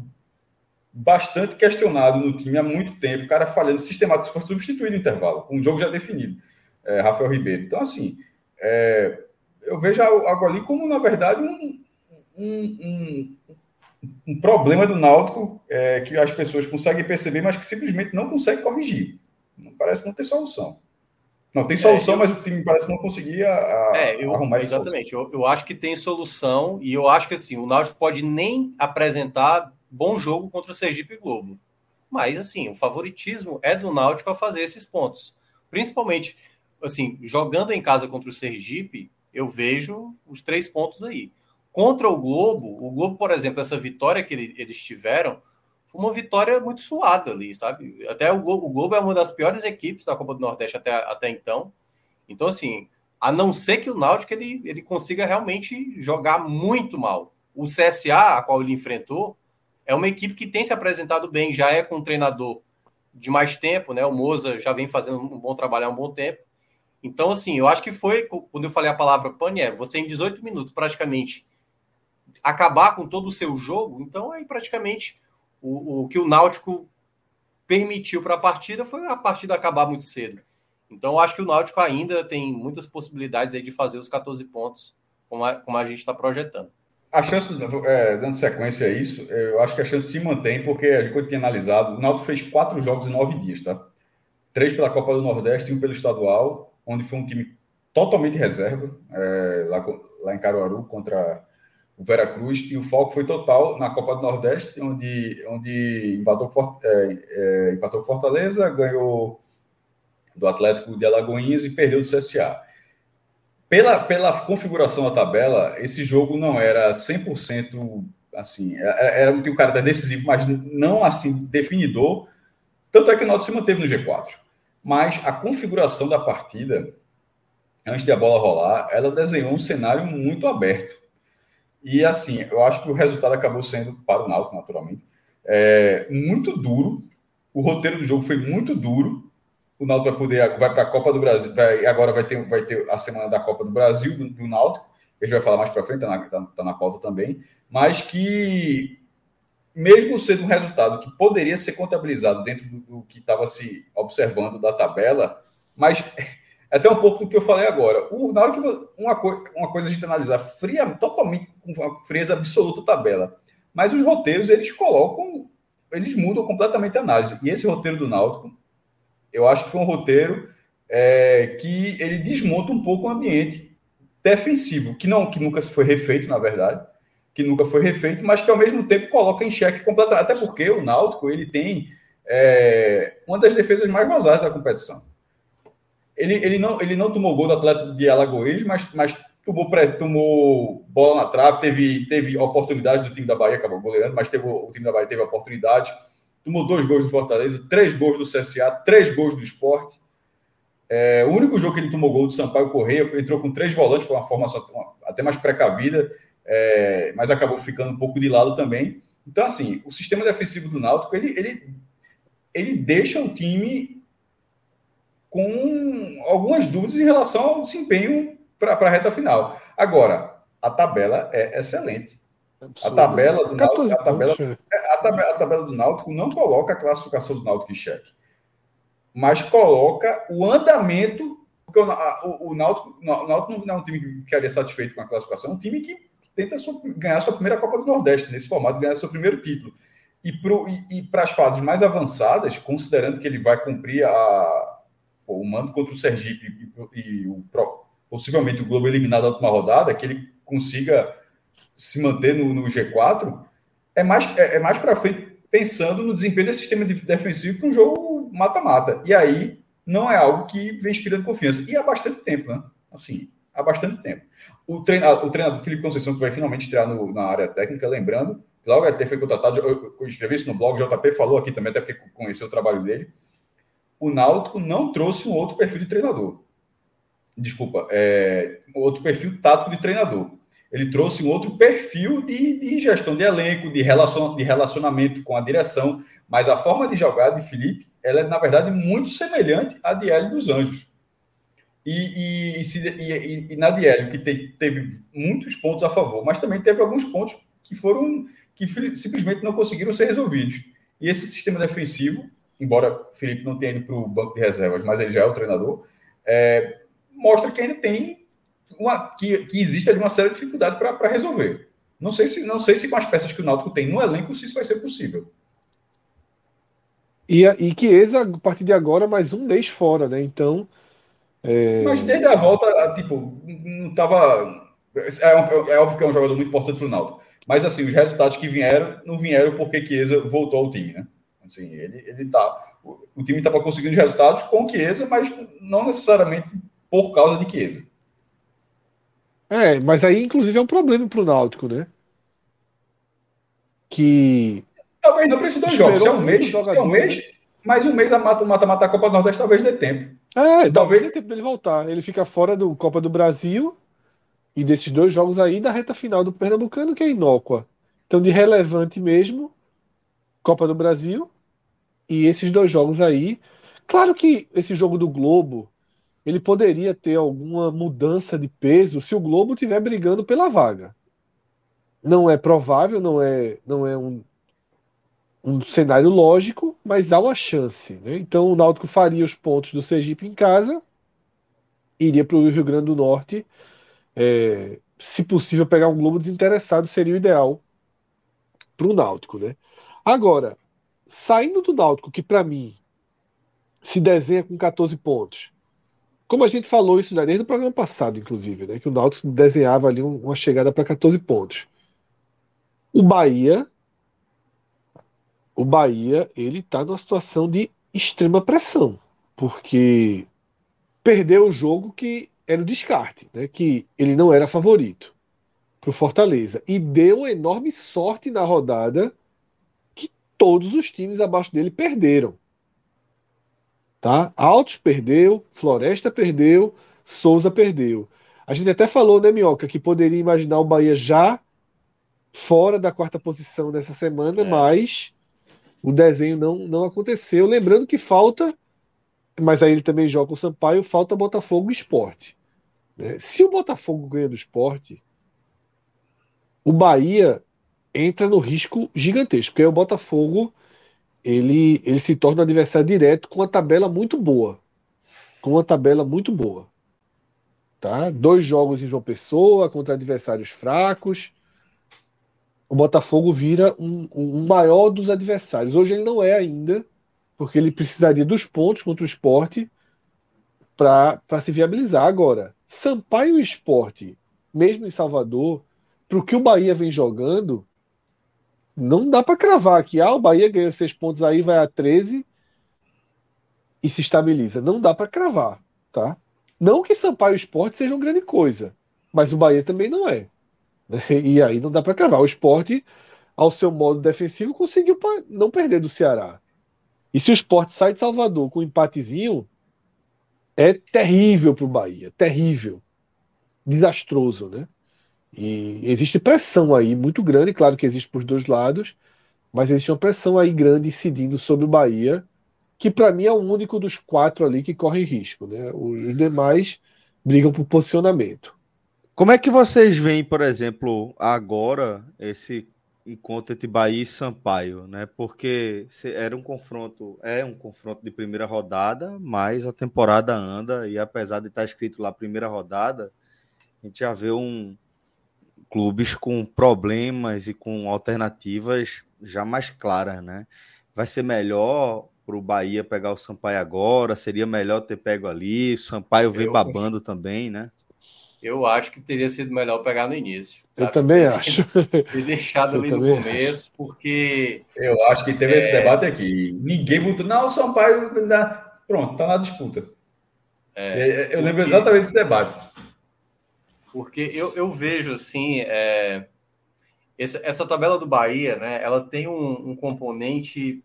bastante questionado no time há muito tempo, o cara falhando sistematicamente, foi substituído no intervalo, um jogo já definido, é, Rafael Ribeiro. Então, assim, é, eu vejo algo ali como, na verdade, um, um, um, um problema do Náutico é, que as pessoas conseguem perceber, mas que simplesmente não conseguem corrigir. Não parece não ter solução. Não, tem solução, é, eu... mas o time parece não conseguir a, é, eu, arrumar Exatamente. Eu, eu acho que tem solução e eu acho que assim, o Náutico pode nem apresentar bom jogo contra o Sergipe Globo. Mas, assim, o favoritismo é do Náutico a fazer esses pontos. Principalmente, assim, jogando em casa contra o Sergipe, eu vejo os três pontos aí. Contra o Globo, o Globo, por exemplo, essa vitória que eles tiveram foi uma vitória muito suada ali, sabe? Até o Globo, o Globo é uma das piores equipes da Copa do Nordeste até, até então. Então, assim, a não ser que o Náutico ele, ele consiga realmente jogar muito mal. O CSA, a qual ele enfrentou, é uma equipe que tem se apresentado bem, já é com um treinador de mais tempo, né? O Moza já vem fazendo um bom trabalho há um bom tempo. Então, assim, eu acho que foi, quando eu falei a palavra pane, é você em 18 minutos praticamente acabar com todo o seu jogo, então aí praticamente o, o que o Náutico permitiu para a partida foi a partida acabar muito cedo. Então, eu acho que o Náutico ainda tem muitas possibilidades aí de fazer os 14 pontos, como a, como a gente está projetando. A chance, é, dando sequência a isso, eu acho que a chance se mantém, porque a gente tinha analisado, o Náutico fez quatro jogos em nove dias, tá? Três pela Copa do Nordeste e um pelo estadual, onde foi um time totalmente reserva, é, lá, lá em Caruaru, contra o Veracruz, e o foco foi total na Copa do Nordeste, onde, onde empatou, é, é, empatou Fortaleza, ganhou do Atlético de Alagoinhas e perdeu do CSA pela, pela configuração da tabela, esse jogo não era 100% assim, era, um cara tá decisivo, mas não assim definidor. Tanto é que o Náutico se manteve no G4. Mas a configuração da partida, antes de a bola rolar, ela desenhou um cenário muito aberto. E assim, eu acho que o resultado acabou sendo para o Náutico, naturalmente, é, muito duro. O roteiro do jogo foi muito duro o Náutico vai poder vai para a Copa do Brasil, vai, agora vai ter, vai ter a semana da Copa do Brasil do, do Náutico, a gente vai falar mais para frente, está na, tá, tá na pauta também, mas que mesmo sendo um resultado que poderia ser contabilizado dentro do, do que estava se observando da tabela, mas é até um pouco do que eu falei agora. O, na hora que uma, coisa, uma coisa a gente analisar fria, totalmente com uma frieza absoluta tabela, mas os roteiros eles colocam, eles mudam completamente a análise. E esse roteiro do Náutico eu acho que foi um roteiro é, que ele desmonta um pouco o ambiente defensivo, que não que nunca foi refeito, na verdade, que nunca foi refeito, mas que ao mesmo tempo coloca em xeque completamente, até porque o Náutico ele tem é, uma das defesas mais vazadas da competição. Ele, ele, não, ele não tomou gol do Atlético de Alagoas, mas, mas tomou, tomou bola na trave, teve, teve oportunidade do time da Bahia, acabou goleando, mas teve, o time da Bahia teve oportunidade tomou dois gols do Fortaleza, três gols do CSA, três gols do esporte. É, o único jogo que ele tomou gol do Sampaio Correia foi, entrou com três volantes, foi uma formação até mais precavida, é, mas acabou ficando um pouco de lado também. Então, assim, o sistema defensivo do Náutico, ele, ele, ele deixa o time com algumas dúvidas em relação ao desempenho para a reta final. Agora, a tabela é excelente. A tabela do Náutico, a tabela, a, tabela, a tabela do Náutico não coloca a classificação do Náutico em xeque, mas coloca o andamento, porque o, o, o, Náutico, o Náutico não é um time que queria satisfeito com a classificação, é um time que tenta sua, ganhar sua primeira Copa do Nordeste, nesse formato, ganhar seu primeiro título. E para as fases mais avançadas, considerando que ele vai cumprir a, o mando contra o Sergipe e, e o, possivelmente o Globo eliminado na última rodada, que ele consiga se manter no, no G4, é mais, é, é mais para frente pensando no desempenho desse sistema defensivo para um jogo mata-mata. E aí não é algo que vem inspirando confiança. E há bastante tempo, né? Assim, há bastante tempo. O treinador, o treinador Felipe Conceição, que vai finalmente estrear no, na área técnica, lembrando, logo até foi contratado, eu, eu escrevi isso no blog, o JP falou aqui também, até porque conheceu o trabalho dele. O Náutico não trouxe um outro perfil de treinador. Desculpa, é, outro perfil tático de treinador ele trouxe um outro perfil de, de gestão de elenco, de, relacion, de relacionamento com a direção, mas a forma de jogar de Felipe, ela é, na verdade, muito semelhante à de Hélio dos Anjos. E, e, e, e na de Hélio, que te, teve muitos pontos a favor, mas também teve alguns pontos que foram que simplesmente não conseguiram ser resolvidos. E esse sistema defensivo, embora Felipe não tenha ido para o banco de reservas, mas ele já é o treinador, é, mostra que ainda tem uma, que, que existe uma séria dificuldade para resolver. Não sei, se, não sei se com as peças que o Náutico tem no elenco, se isso vai ser possível. E, e que exa, a partir de agora, mais um mês fora, né? Então. É... Mas desde a volta, tipo, não tava. É, é, óbvio que é um jogador muito importante para o Náutico. Mas, assim, os resultados que vieram, não vieram porque Chiesa voltou ao time, né? Assim, ele, ele tá. O, o time estava conseguindo resultados com Chiesa, mas não necessariamente por causa de Chiesa. É, mas aí, inclusive, é um problema pro Náutico, né? Que. Talvez não precise dois jogos. Se é um mês, se é um mês, mais um mês a mata-mata da Copa do Nordeste talvez dê tempo. É, talvez dê tempo dele voltar. Ele fica fora do Copa do Brasil e desses dois jogos aí da reta final do Pernambucano, que é inócua. Então, de relevante mesmo, Copa do Brasil e esses dois jogos aí. Claro que esse jogo do Globo ele poderia ter alguma mudança de peso se o Globo estiver brigando pela vaga. Não é provável, não é, não é um, um cenário lógico, mas há uma chance. Né? Então o Náutico faria os pontos do Sergipe em casa, iria para o Rio Grande do Norte. É, se possível, pegar um Globo desinteressado seria o ideal para o Náutico. Né? Agora, saindo do Náutico, que para mim se desenha com 14 pontos, como a gente falou isso desde o programa passado, inclusive, né, que o Náutico desenhava ali uma chegada para 14 pontos. O Bahia, o Bahia, ele está numa situação de extrema pressão, porque perdeu o jogo que era o descarte, né, que ele não era favorito para o Fortaleza e deu enorme sorte na rodada que todos os times abaixo dele perderam. Tá? Altos perdeu, Floresta perdeu, Souza perdeu. A gente até falou, né, Minhoca, que poderia imaginar o Bahia já fora da quarta posição nessa semana, é. mas o desenho não, não aconteceu. Lembrando que falta, mas aí ele também joga com o Sampaio, falta Botafogo e Esporte. Né? Se o Botafogo ganha do esporte, o Bahia entra no risco gigantesco, porque aí o Botafogo ele, ele se torna adversário direto com uma tabela muito boa. Com uma tabela muito boa. Tá? Dois jogos em João Pessoa contra adversários fracos. O Botafogo vira um, um maior dos adversários. Hoje ele não é ainda, porque ele precisaria dos pontos contra o esporte para se viabilizar. Agora, Sampaio Esporte, mesmo em Salvador, para o que o Bahia vem jogando, não dá para cravar que ah, o Bahia ganha seis pontos aí, vai a 13 e se estabiliza. Não dá para cravar, tá? Não que Sampaio Esporte seja uma grande coisa, mas o Bahia também não é. Né? E aí não dá para cravar. O esporte, ao seu modo defensivo, conseguiu não perder do Ceará. E se o esporte sai de Salvador com um empatezinho, é terrível para o Bahia. Terrível. Desastroso, né? E existe pressão aí muito grande, claro que existe por dois lados, mas existe uma pressão aí grande incidindo sobre o Bahia, que para mim é o único dos quatro ali que corre risco. Né? Os demais brigam por posicionamento. Como é que vocês veem, por exemplo, agora esse encontro entre Bahia e Sampaio, né? Porque era um confronto, é um confronto de primeira rodada, mas a temporada anda e apesar de estar escrito lá primeira rodada, a gente já vê um, clubes com problemas e com alternativas já mais claras, né? Vai ser melhor para o Bahia pegar o Sampaio agora? Seria melhor ter pego ali? O Sampaio vem eu, babando também, né? Eu acho que teria sido melhor pegar no início. Eu também acho. Ter deixado ali no começo, acho. porque. Eu acho que teve é... esse debate aqui. Ninguém botou. Não, o Sampaio. Pronto, tá na disputa. É, é eu porque... lembro exatamente desse debate. Porque eu, eu vejo assim, é, essa, essa, tabela do Bahia, né? Ela tem um, um componente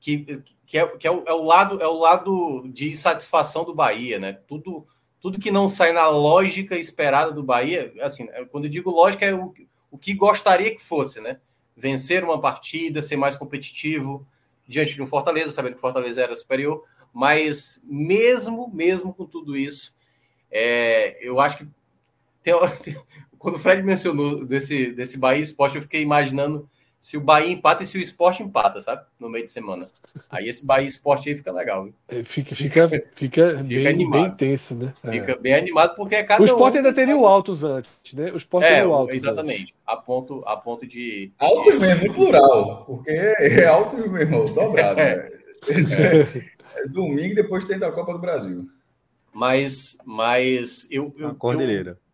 que, que, é, que é, o, é, o, lado é o lado de satisfação do Bahia, né? Tudo tudo que não sai na lógica esperada do Bahia, assim, é, quando eu digo lógica é o, o que gostaria que fosse, né? Vencer uma partida, ser mais competitivo diante de um Fortaleza, sabendo que o Fortaleza era superior, mas mesmo mesmo com tudo isso, é, eu acho que tem, tem, quando o Fred mencionou desse, desse Bahia Esporte, eu fiquei imaginando se o Bahia empata e se o esporte empata, sabe? No meio de semana. Aí esse Bahia Esporte aí fica legal. Viu? É, fica, fica, fica, fica bem, animado. bem tenso, né? É. Fica bem animado porque é cada O esporte um ainda teria o Altos antes, né? O esporte é, teria o Altos. Exatamente. Antes. A ponto, a ponto de. Altos mesmo, no plural. Porque é Altos mesmo, dobrado. É. Né? É. Domingo depois tem da Copa do Brasil. Mas, mas eu. eu a Cordilheira. Eu,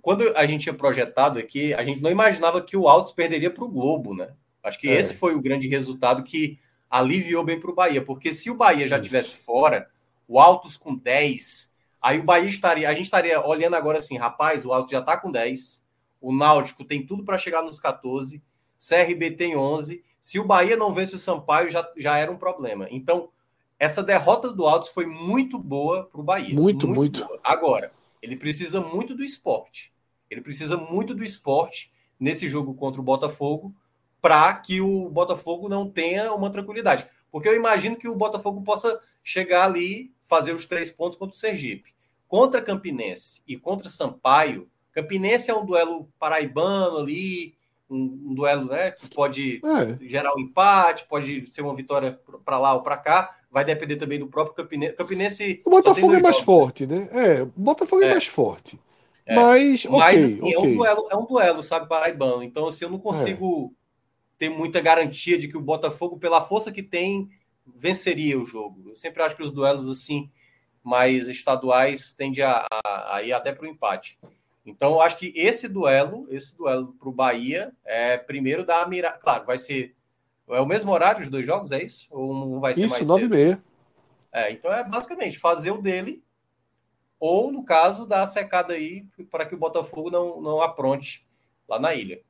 quando a gente tinha projetado aqui, a gente não imaginava que o Altos perderia para o Globo, né? Acho que é. esse foi o grande resultado que aliviou bem para o Bahia, porque se o Bahia já tivesse fora, o Altos com 10, Aí o Bahia estaria, a gente estaria olhando agora assim, rapaz, o Alto já tá com 10, o Náutico tem tudo para chegar nos 14, CRB tem 11. Se o Bahia não vence o Sampaio, já, já era um problema. Então, essa derrota do Alto foi muito boa para o Bahia. Muito, muito. muito. Agora, ele precisa muito do esporte. Ele precisa muito do esporte nesse jogo contra o Botafogo para que o Botafogo não tenha uma tranquilidade. Porque eu imagino que o Botafogo possa chegar ali, fazer os três pontos contra o Sergipe. Contra Campinense e contra Sampaio, Campinense é um duelo paraibano ali, um, um duelo né, que pode é. gerar um empate, pode ser uma vitória para lá ou para cá. Vai depender também do próprio Campinense. Campinense o Botafogo é mais jogos, forte, né? É, o Botafogo é, é mais forte. É. Mas, okay, Mas assim, okay. é, um duelo, é um duelo, sabe, paraibano. Então, assim, eu não consigo ter muita garantia de que o Botafogo, pela força que tem, venceria o jogo. Eu sempre acho que os duelos, assim, mais estaduais tendem a, a, a ir até para o empate. Então, eu acho que esse duelo, esse duelo para o Bahia, é primeiro da mira. Claro, vai ser. É o mesmo horário dos dois jogos, é isso? Ou não vai ser isso, mais cedo? 9 e meia. É, então é basicamente fazer o dele, ou no caso, dar a secada aí para que o Botafogo não, não apronte lá na ilha.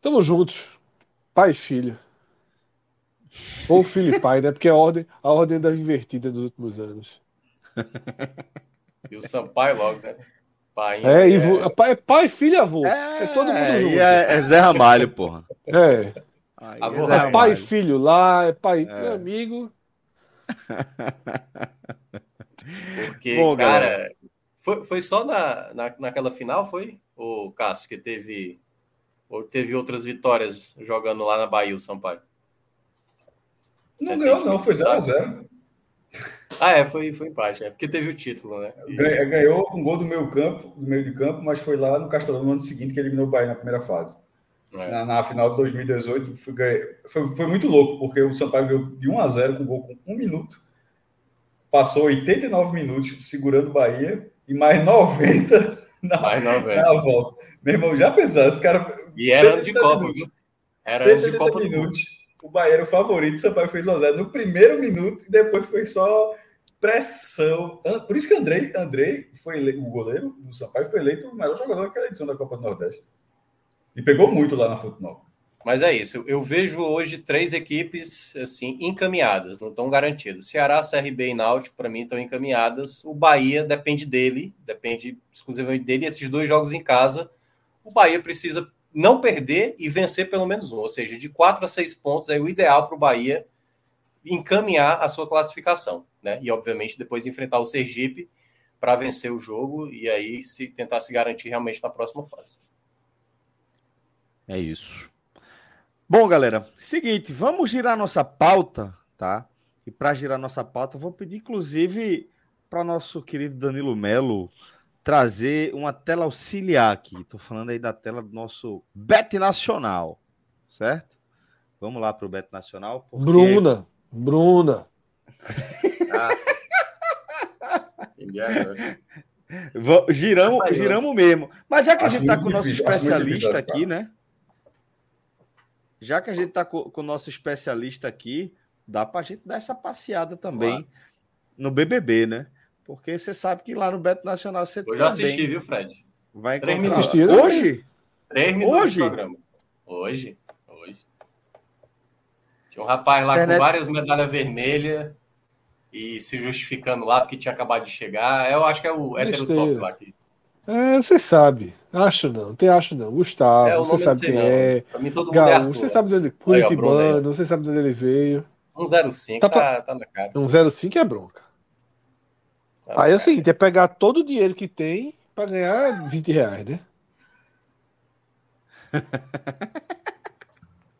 Tamo juntos. Pai e filho. Ou filho e pai, né? Porque a ordem, a ordem das invertidas dos últimos anos. E o Sampaio logo, né? Pai, é, é... pai, pai, filho e avô. É, é todo mundo junto. É, é Zé Ramalho, porra. É. avô, é, pai e filho lá, é pai é. amigo. Porque, Bom, cara, foi, foi só na, na, naquela final, foi, o Cássio, que teve ou teve outras vitórias jogando lá na Bahia, o Sampaio? Não ganhou, não, foi 0x0. Ah, é, foi, foi empate, é porque teve o título, né? E... Ganhou com gol do meio campo, do meio de campo, mas foi lá no Castelão no ano seguinte que eliminou o Bahia na primeira fase. É. Na, na, final de 2018 foi, foi, foi, muito louco, porque o Sampaio ganhou de 1 a 0 com gol com um minuto, passou 89 minutos segurando o Bahia e mais 90 na, mais 90. na volta. Meu irmão, já pensou, esse cara. E era de Copa. Minutos, era de Copa minutos. O Bahia era o favorito, o Sampaio fez 1x0 no primeiro minuto e depois foi só pressão. Por isso que Andrei, Andrei foi eleito, o goleiro do Sampaio foi eleito o melhor jogador daquela edição da Copa do Nordeste. E pegou muito lá na Futebol. Mas é isso. Eu vejo hoje três equipes assim encaminhadas, não estão garantidas. Ceará, CRB e Náutico, para mim, estão encaminhadas. O Bahia depende dele, depende exclusivamente dele. Esses dois jogos em casa, o Bahia precisa não perder e vencer pelo menos um. Ou seja, de quatro a seis pontos é o ideal para o Bahia encaminhar a sua classificação. Né? E, obviamente, depois enfrentar o Sergipe para vencer o jogo e aí se tentar se garantir realmente na próxima fase. É isso. Bom, galera, seguinte, vamos girar nossa pauta, tá? E para girar nossa pauta, vou pedir inclusive para nosso querido Danilo Melo trazer uma tela auxiliar aqui. Estou falando aí da tela do nosso Bet Nacional, certo? Vamos lá para o Bet Nacional. Porque... Bruna, Bruna. giramos, giramos mesmo. Mas já que a gente está com o nosso especialista aqui, né? já que a gente está com, com, o nosso especialista aqui, dá para a gente dar essa passeada também claro. no BBB, né? Porque você sabe que lá no Beto Nacional você Hoje eu assisti, viu, Fred? Vai Três minutos. Hoje? Três minutos Hoje? programa. Hoje. Hoje. Tinha um rapaz lá Internet... com várias medalhas vermelhas e se justificando lá porque tinha acabado de chegar. Eu acho que é o hétero top lá aqui. É, você sabe. Acho não, tem acho não. Gustavo, é, você sabe quem é. Pra mim, todo mundo é Gaúcho, é você sabe de onde Curitibano, você sabe de onde ele veio. 105 tá, tá, tá na cara. 105 é bronca. Aí é o seguinte, é pegar todo o dinheiro que tem para ganhar 20 reais, né?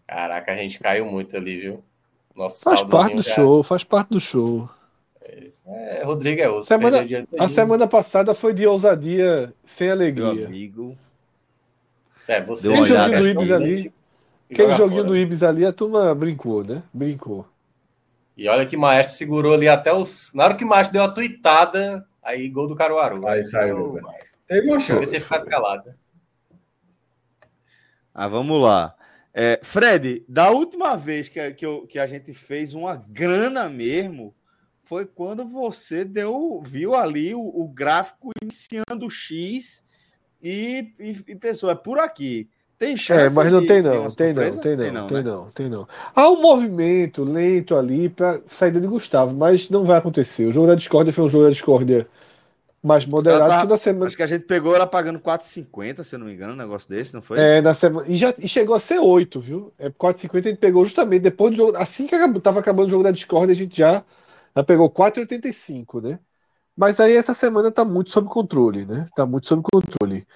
Caraca, a gente caiu muito ali, viu? Nosso faz parte do já... show, faz parte do show. É, Rodrigo é osso. Semana, a semana passada foi de ousadia sem alegria. Meu amigo. É, você Quem joguinho do Ibis ali. Quem joguinho fora. do Ibis ali, a turma brincou, né? Brincou. E olha que Maestro segurou ali até os. Na hora que o Maestro deu a tuitada, aí gol do Caruaru. Aí saiu. Teve uma chance. ter ficado calado. Ah, vamos lá. É, Fred, da última vez que, que, eu, que a gente fez uma grana mesmo, foi quando você deu, viu ali o, o gráfico iniciando o X e, e, e, pensou, é por aqui. Tem chance. É, mas não tem não, tem não, tem não, tem não, tem né? não, tem não. Há um movimento lento ali para saída de Gustavo, mas não vai acontecer. O jogo da discórdia foi um jogo da discórdia mais moderado tava, toda semana. Acho que a gente pegou ela pagando 4,50, se eu não me engano, um negócio desse, não foi? É, na semana. E, já, e chegou a ser 8, viu? É 4,50 a gente pegou justamente depois do jogo. Assim que acabou, tava acabando o jogo da Discord, a gente já, já pegou 4,85, né? Mas aí essa semana tá muito sob controle, né? Tá muito sob controle.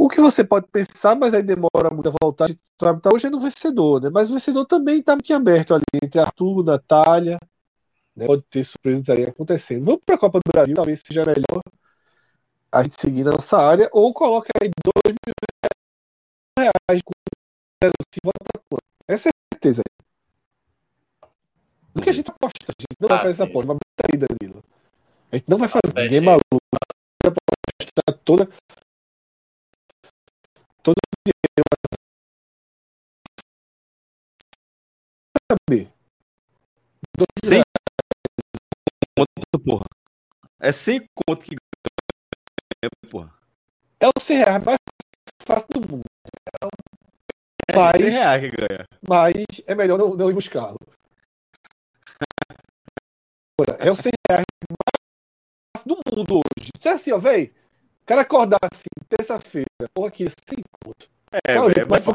O que você pode pensar, mas aí demora muito a voltar, tá hoje é no vencedor, né? Mas o vencedor também tá muito aberto ali entre Arthur, Natália, né? Pode ter surpresas aí acontecendo. Vamos para a Copa do Brasil, talvez seja melhor a gente seguir na nossa área, ou coloca aí dois mil reais com se quanto. Essa é a certeza. Porque a gente aposta, a gente não ah, vai fazer essa aposta, mas aí, Danilo. A gente não vai fazer, ah, ninguém maluco. Aposta toda. Todo dinheiro. Saber. Sem conto, porra. É sem conto que ganha, porra. É o 100 reais mais fácil do mundo. É mas, 100 reais que ganha. Mas é melhor não, não ir buscá-lo. É o 100 reais mais fácil do mundo hoje. Se é assim, ó, velho. Cara acordar assim, terça-feira, porra, aqui, sem conto. É, é, mas... o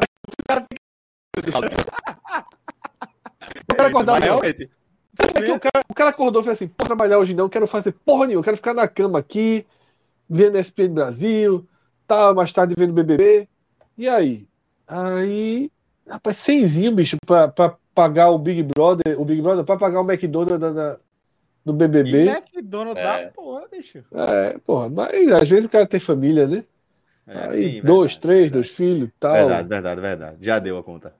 cara acordar realmente. É o, cara, o cara acordou e falou assim: vou trabalhar hoje não, quero fazer porra nenhuma, quero ficar na cama aqui, vendo SPN Brasil, tal, mais tarde vendo BBB. E aí? Aí, rapaz, cenzinho, bicho, pra, pra pagar o Big Brother, o Big Brother, pra pagar o McDonald's da, da, do BBB. E McDonald's é. da porra, bicho. É, porra, mas às vezes o cara tem família, né? É, aí, sim, dois, verdade, três, verdade. dois filhos tal. Verdade, verdade, verdade. Já deu a conta.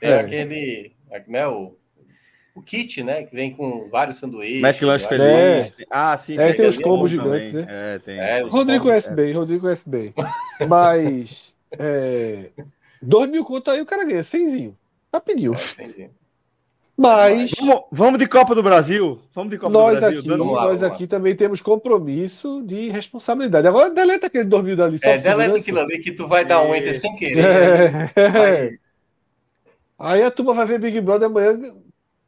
Tem é. aquele. É o o kit, né? Que vem com vários sanduíches. McLanche feliz. É. Ah, sim. É, tem, tem os combos gigantes, né? É, tem. É, Rodrigo combos, conhece é. bem, Rodrigo conhece bem. Mas, é, dois mil conto aí o cara ganha, cenzinho. Rapidinho. É, Mas. Vamos, vamos, de Copa do Brasil? Vamos de Copa nós do Brasil. Aqui, nós aqui também temos compromisso de responsabilidade. Agora deleta aquele dois mil dali. É, deleta aquilo ali que tu vai dar um enter sem querer. É. Aí. aí a turma vai ver Big Brother amanhã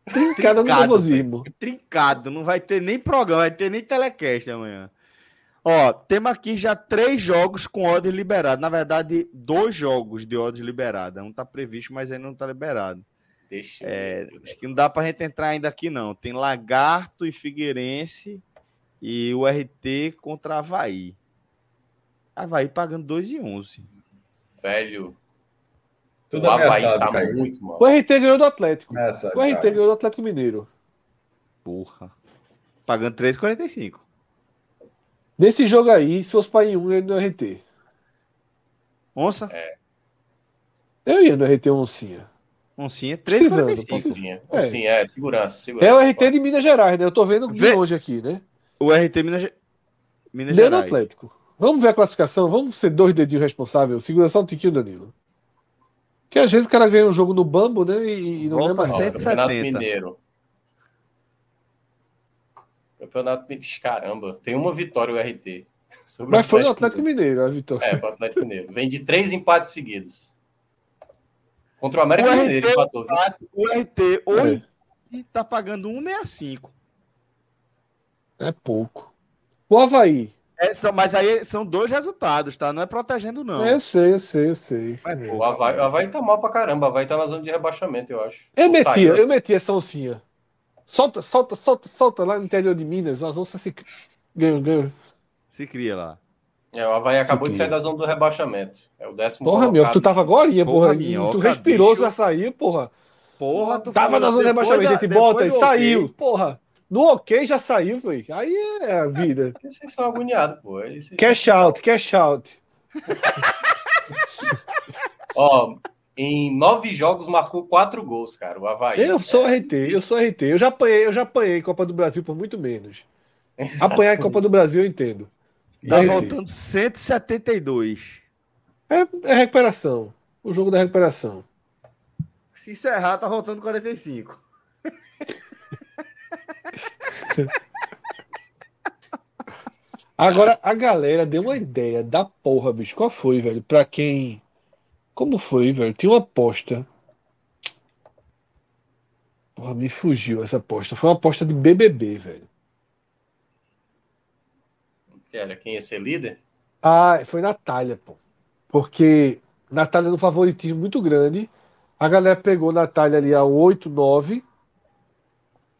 Trincado no nervosismo. Trincado, não vai ter nem programa, vai ter nem telecast amanhã. Ó, temos aqui já três jogos com odds liberado. Na verdade, dois jogos de odds liberada. Um tá previsto, mas ainda não tá liberado. Deixa é, acho que não dá pra gente entrar ainda aqui, não. Tem Lagarto e Figueirense e o RT contra Havaí. Havaí pagando 2,11. Velho, tudo o ameaçado, tá muito, mano. O RT ganhou do Atlético. Ameaçado, o RT cara. ganhou do Atlético Mineiro. Porra. Pagando 3,45. Nesse jogo aí, se fosse para ir um, ele no RT. Onça? É. Eu ia no RT Oncinha. Oncinha, 3,45. Oncinha, é. Oncinha, é, segurança, segurança. É o RT pô. de Minas Gerais, né? Eu tô vendo Vê... hoje aqui, né? O RT Minas, Minas Deu Gerais. no Atlético. Vamos ver a classificação, vamos ser dois dedinhos responsáveis. Segura só um tiquinho, Danilo. Que às vezes o cara ganha um jogo no Bambo, né? E, não Volta lembra 170. Mineiro. Campeonato Mineiro. Caramba, tem uma vitória o RT. Mas foi no Atlético Mineiro. a vitória. É, foi o Atlético Mineiro. Vem de três empates seguidos. Contra o América Mineiro, empatou. O RT hoje é. tá pagando 1,65. É pouco. O Havaí, é, são, mas aí são dois resultados, tá? Não é protegendo, não. Eu sei, eu sei, eu sei. Mas, pô, o, Havaí, o Havaí tá mal pra caramba. O Havaí tá na zona de rebaixamento, eu acho. Eu metia, saiu, eu metia essa oncinha. Solta, solta, solta, solta lá no interior de Minas. As onças se. Ganham, ganham. Se cria lá. É, o Havaí acabou de sair da zona do rebaixamento. É o décimo Porra, colocado. meu, tu tava agora, porra. porra minhoca, tu respirou, bicho. já saiu, porra. Porra, tu tava na zona do rebaixamento, a gente bota e saiu, okay. porra. No ok já saiu, foi. Aí é a vida. É, vocês são agoniados, pô. Cash out, cash out. Ó, em nove jogos marcou quatro gols, cara. O Havaí. Eu sou é... RT, eu sou RT. Eu já apanhei, eu já apanhei Copa do Brasil por muito menos. Exatamente. Apanhar em Copa do Brasil eu entendo. Tá voltando 172. É, é recuperação. O jogo da recuperação. Se encerrar, tá voltando 45. Agora, a galera deu uma ideia da porra, bicho. Qual foi, velho? Pra quem. Como foi, velho? Tinha uma aposta. Porra, me fugiu essa aposta. Foi uma aposta de BBB, velho. Era quem ia ser líder? Ah, foi Natália, pô. Porque Natália no favoritismo muito grande. A galera pegou Natália ali a 8, 9.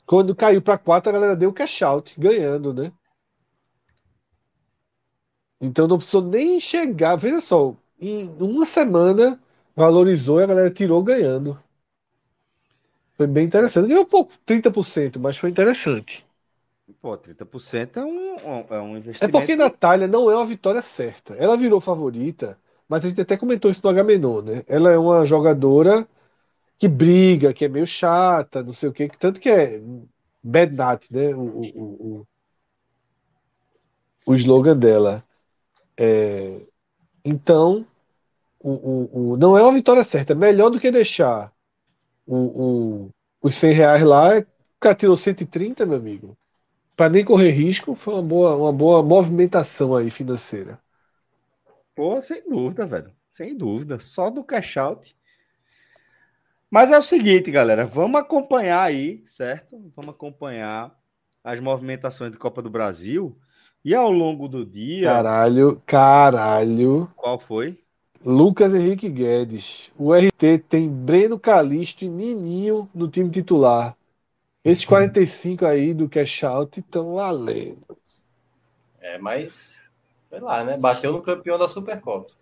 Quando caiu para 4, a galera deu cash out, ganhando, né? Então não precisou nem chegar. Veja só, em uma semana valorizou e a galera tirou ganhando. Foi bem interessante. Ganhou pouco, 30%, mas foi interessante. Pô, 30% é um, é um investimento. É porque Natália não é uma vitória certa. Ela virou favorita, mas a gente até comentou isso no Agamenon, né? Ela é uma jogadora que briga, que é meio chata, não sei o quê, que tanto que é Bad Nat, né? O, o, o, o slogan dela. É, então, o, o, o, não é uma vitória certa. É melhor do que deixar o, o, os 100 reais lá. O cara tirou 130, meu amigo. Para nem correr risco, foi uma boa, uma boa movimentação aí financeira. Pô, sem dúvida, velho. Sem dúvida. Só do cash out. Mas é o seguinte, galera. Vamos acompanhar aí, certo? Vamos acompanhar as movimentações de Copa do Brasil. E ao longo do dia. Caralho, caralho. Qual foi? Lucas Henrique Guedes. O RT tem Breno Calixto e Nininho no time titular. Esses 45 aí do cash out estão valendo. É, mas. Sei lá, né? Bateu no campeão da Supercopa.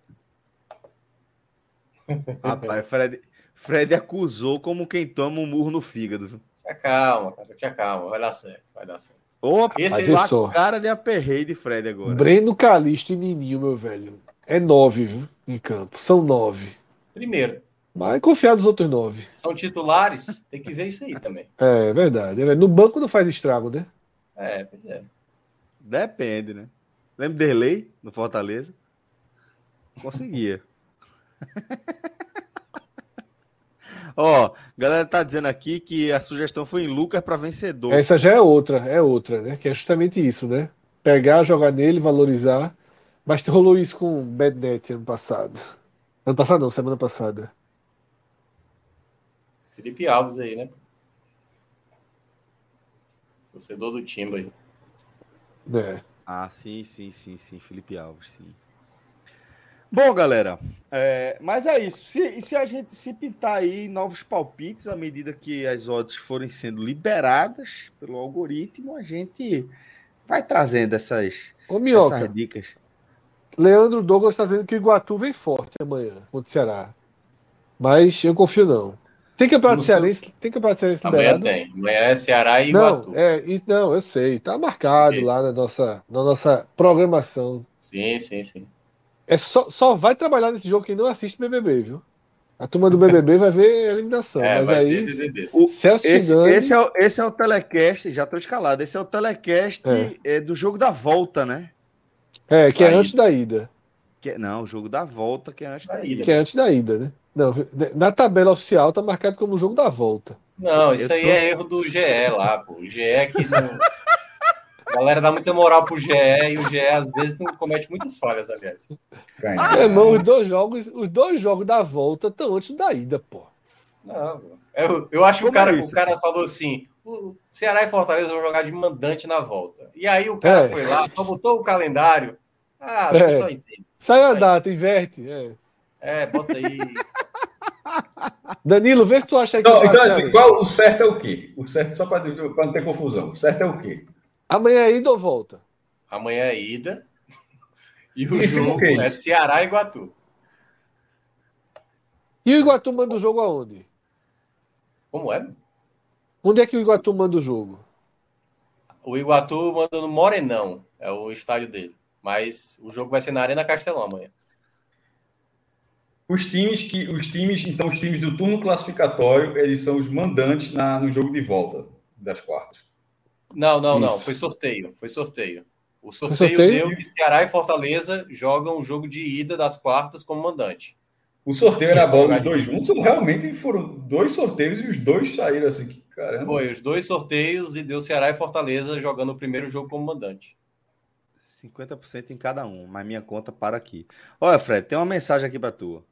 Rapaz, Fred, Fred acusou como quem toma um murro no fígado. Tinha calma, cara. Tinha calma. Vai dar certo, vai dar certo. Opa, Esse lá, só. cara de aperreio de Fred agora. Breno Calixto e Nininho, meu velho. É nove, viu? Em campo. São nove. Primeiro. Mas confiar nos outros nove. São titulares, tem que ver isso aí também. É, verdade. É, no banco não faz estrago, né? É, pois é. Depende, né? Lembra Derlei no Fortaleza? Conseguia. Ó, galera tá dizendo aqui que a sugestão foi em Lucas para vencedor. Essa já é outra, é outra, né? Que é justamente isso, né? Pegar, jogar nele, valorizar. Mas rolou isso com o Badnet ano passado. Ano passado não, semana passada. Felipe Alves aí, né? Torcedor do Timba aí. É. Ah, sim, sim, sim, sim. Felipe Alves, sim. Bom, galera, é, mas é isso. Se, se a gente se pintar aí novos palpites à medida que as odds forem sendo liberadas pelo algoritmo, a gente vai trazendo essas, Ô, Minhoca, essas dicas. Leandro Douglas está dizendo que o Iguatu vem forte amanhã contra o Ceará. Mas eu confio não. Tem campeonato cearense, tem campeonato cearense liberado? Amanhã tem. Amanhã é Ceará e Iguatu. Não, é, não eu sei. Tá marcado lá na nossa, na nossa programação. Sim, sim, sim. É só, só vai trabalhar nesse jogo quem não assiste BBB, viu? A turma do BBB vai ver a eliminação. É, mas aí. O, Celso esse, esse, é o, esse é o telecast, já estou escalado. Esse é o telecast é. É, do jogo da volta, né? É, que da é ida. antes da ida. Que, é, não, o jogo da volta, que é antes da, da ida. Que é antes da ida, né? Não, na tabela oficial tá marcado como o jogo da volta. Não, isso Eu aí tô... é erro do GE lá, pô. O GE que não. A galera dá muita moral pro GE e o GE às vezes não comete muitas falhas, aliás. Ah, irmão, os dois jogos, os dois jogos da volta estão antes da ida, pô. Não, eu, eu acho que o cara, é o cara falou assim: o Ceará e Fortaleza vão jogar de mandante na volta. E aí o cara é. foi lá, só botou o calendário. Ah, é. só entende. Sai a data, inverte. É. é, bota aí. Danilo, vê se tu acha que. Não, então, assim, qual, o certo é o quê? O certo, só para não ter confusão, o certo é o quê? Amanhã é ida ou volta? Amanhã é ida. E o e jogo é, é Ceará e Iguatu. E o Iguatu manda o jogo aonde? Como é? Onde é que o Iguatu manda o jogo? O Iguatu manda no Morenão, é o estádio dele. Mas o jogo vai ser na Arena Castelão amanhã. Os times que os times, então os times do turno classificatório, eles são os mandantes na, no jogo de volta das quartas. Não, não, Isso. não. Foi sorteio. Foi sorteio. O sorteio, sorteio, deu que Ceará e Fortaleza jogam o jogo de ida das quartas como mandante. O sorteio era a bola dos dois juntos, ou realmente foram dois sorteios e os dois saíram assim, que caramba. Foi, os dois sorteios e deu Ceará e Fortaleza jogando o primeiro jogo como mandante. 50% em cada um, mas minha conta para aqui. Olha, Fred, tem uma mensagem aqui para tu.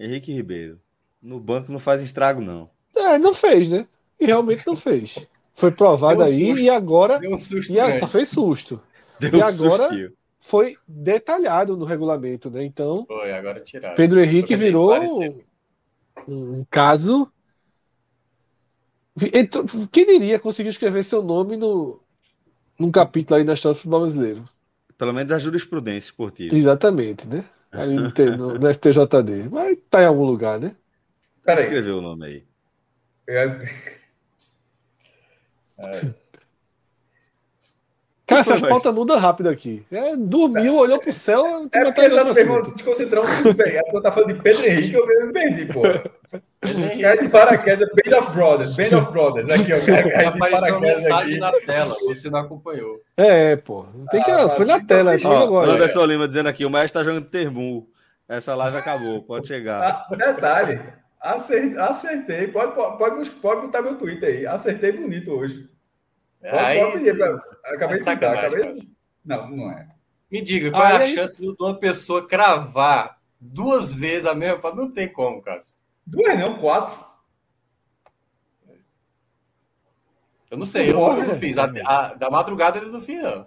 Henrique Ribeiro. No banco não faz estrago, não. É, não fez, né? E realmente não fez. Foi provado um aí susto. e agora. Deu um susto. E a, só fez susto. Deu e um agora sustinho. foi detalhado no regulamento, né? Então. Foi, agora tiraram. Pedro Henrique virou um, um caso. Quem diria conseguir escrever seu nome no, num capítulo aí na história do futebol brasileiro? Pelo menos da jurisprudência esportiva. Exatamente, né? Aí no, no, no STJD. Mas tá em algum lugar, né? Peraí. Escreveu o nome aí. É... É. Cara, essas pautas mudam rápido aqui. É, dormiu, olhou pro céu. É porque meu irmão, se concentramos bem. A tua tá falando de Pedro Henrique, eu me perdi, pô. Cai de paraquedas, Band of Brothers, Band of Brothers. Aqui, ó. Cai Apareceu uma mensagem aqui. na tela, você não acompanhou. É, pô. Não tem que. Ah, foi na tela, ó, agora. Anderson Lima dizendo aqui: o mestre tá jogando termo. Essa live acabou, pode chegar. Ah, detalhe. Acertei. Pode, pode, pode botar meu Twitter aí. Acertei bonito hoje. É, aí, pra... Acabei de citar. Acabei... Não, não é. Me diga, qual aí, é a chance de uma pessoa cravar duas vezes a mesma? Não tem como, cara. Duas não, quatro. Eu não sei, eu, eu não fiz. A, a, da madrugada eles não fiz, não.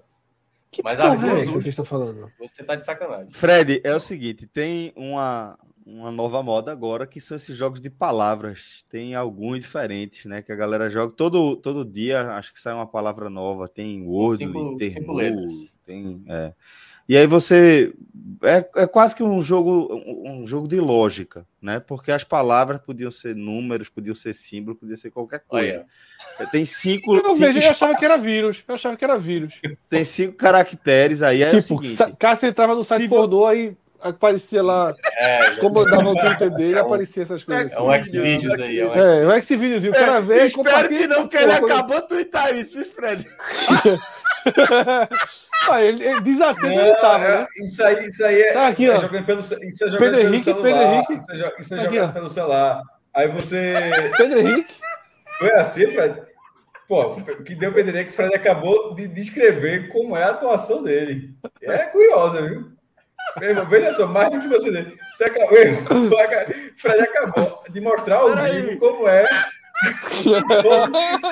Que Mas a duas é que vocês estão falando? Você tá de sacanagem. Fred, é o seguinte, tem uma, uma nova moda agora, que são esses jogos de palavras. Tem alguns diferentes, né? Que a galera joga todo, todo dia, acho que sai uma palavra nova. Tem Word, cinco, tem cinco tem. É. E aí você. É, é quase que um jogo, um jogo de lógica, né? Porque as palavras podiam ser números, podiam ser símbolos, podia ser qualquer coisa. Olha. Tem cinco. Eu, cinco eu achava que era vírus. Eu achava que era vírus. Tem cinco caracteres aí. É tipo, o seguinte, Cássio entrava no site pornô aí aparecia lá, é, como eu dava o Twitter dele, é aparecia essas coisas. É um X-Videos aí. É um é, X-Videos. O cara vê. Espero que não, que ele acabou de twittar isso, Fred. ah, ele, ele desatento ele tava, né? Isso aí, isso aí é, tá aqui, ó. jogando pelo, isso é jogando Pedro Henrique, celular. Pedro Henrique. Isso é, isso é tá jogando aqui, pelo celular. Aí você. Pedro Henrique. Foi assim, Fred? Pô, que deu Pedro Henrique, Fred acabou de descrever como é a atuação dele. É curiosa, viu? Meu veja só, mais do que você. Você acabou, Fred acabou de mostrar ao vivo como é. Como,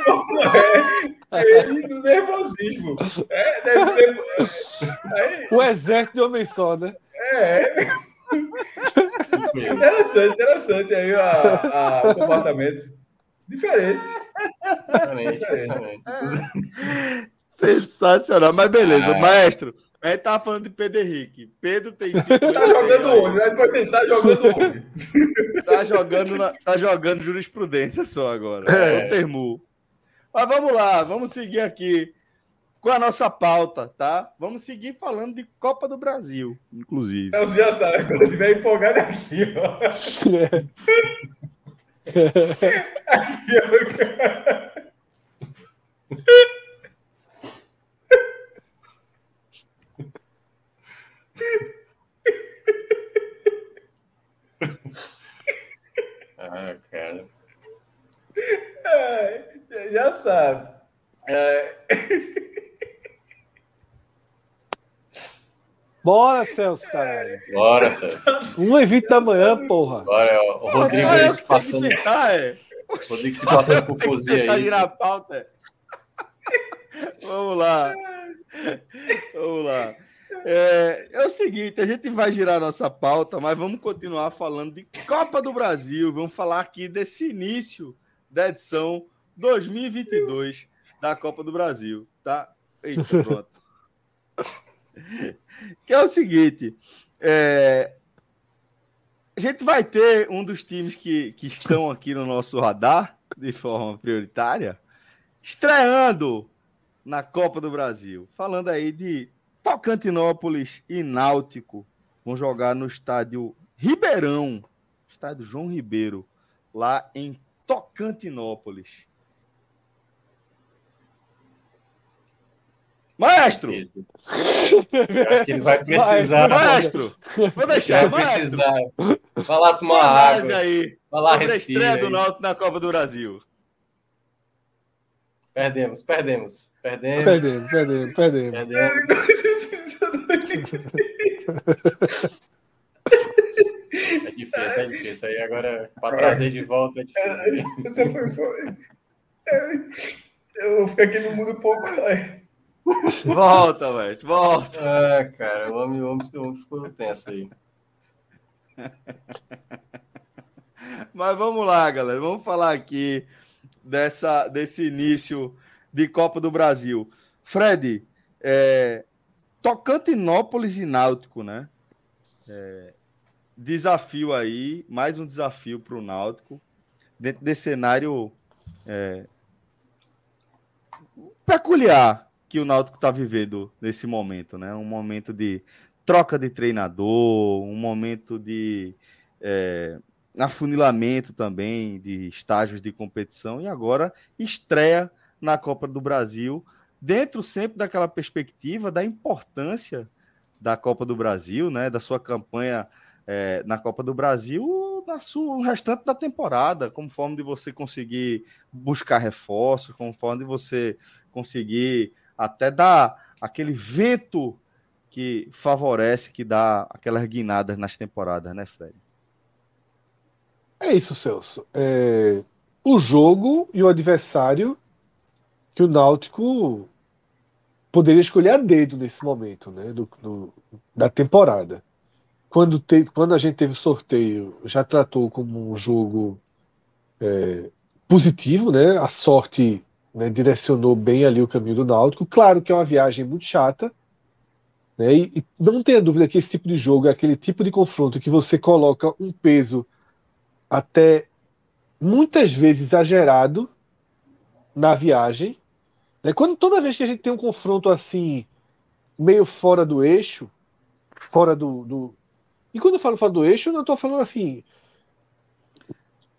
como é ele no nervosismo. É, deve ser. Aí, o exército de homem só, né? É. Interessante, interessante aí a, a, o comportamento. Diferente. Diferente. Diferente. Sensacional, mas beleza, ah, maestro. A gente tava falando de Pedro Henrique. Pedro tem cinco. tá jogando onde? Né? Depois tá jogando onde? tá jogando, na, tá jogando jurisprudência só agora. É. O termo. Mas vamos lá, vamos seguir aqui com a nossa pauta, tá? Vamos seguir falando de Copa do Brasil, inclusive. Você já sabe, quando tiver empolgado aqui, ó. aqui, ó. ah, cara. É, já sabe. É... Bora, Celso, caralho. Bora, Celso. 1 e 20 da manhã, porra. Bora, o Rodrigo aí se passando. é. O Rodrigo se passando por cozinha aí. A pauta. Vamos lá. Vamos lá. É, é, o seguinte, a gente vai girar nossa pauta, mas vamos continuar falando de Copa do Brasil. Vamos falar aqui desse início da edição 2022 da Copa do Brasil, tá? Eita, pronto. que é o seguinte, é, a gente vai ter um dos times que, que estão aqui no nosso radar de forma prioritária, estreando na Copa do Brasil. Falando aí de Tocantinópolis e Náutico vão jogar no estádio Ribeirão, estádio João Ribeiro, lá em Tocantinópolis. Maestro! Eu acho que ele vai precisar. Maestro! Vou deixar, vai precisar. Vai lá tomar água. aí. Vai lá, respira. a estreia do Náutico na Copa do Brasil. Perdemos, perdemos. Perdemos. Perdemos, perdemos, perdemos. perdemos. É difícil, é difícil. Aí agora, para trazer de volta, é difícil. Eu vou ficar aqui no mundo um pouco. Volta, velho, volta. Ah, cara, o homem, o homem, o homem ficou tenso aí. Mas vamos lá, galera. Vamos falar aqui dessa, desse início de Copa do Brasil. Fred, é, Tocantinópolis e Náutico, né? É, desafio aí, mais um desafio para o Náutico, dentro desse cenário é, peculiar que o Náutico está vivendo nesse momento, né? Um momento de troca de treinador, um momento de é, afunilamento também de estágios de competição e agora estreia na Copa do Brasil, dentro sempre daquela perspectiva da importância da Copa do Brasil, né? Da sua campanha é, na Copa do Brasil na sua, no restante da temporada, como forma de você conseguir buscar reforços, como forma de você conseguir até dar aquele vento que favorece, que dá aquelas guinadas nas temporadas, né, Fred? É isso, Celso. É... O jogo e o adversário que o Náutico poderia escolher a dedo nesse momento, né, do, do da temporada quando, te, quando a gente teve o sorteio, já tratou como um jogo é, positivo, né? A sorte né, direcionou bem ali o caminho do Náutico. Claro que é uma viagem muito chata, né? E, e não tenha dúvida que esse tipo de jogo é aquele tipo de confronto que você coloca um peso até muitas vezes exagerado na viagem. Né? Quando toda vez que a gente tem um confronto assim meio fora do eixo, fora do, do, e quando eu falo fora do eixo, eu não estou falando assim.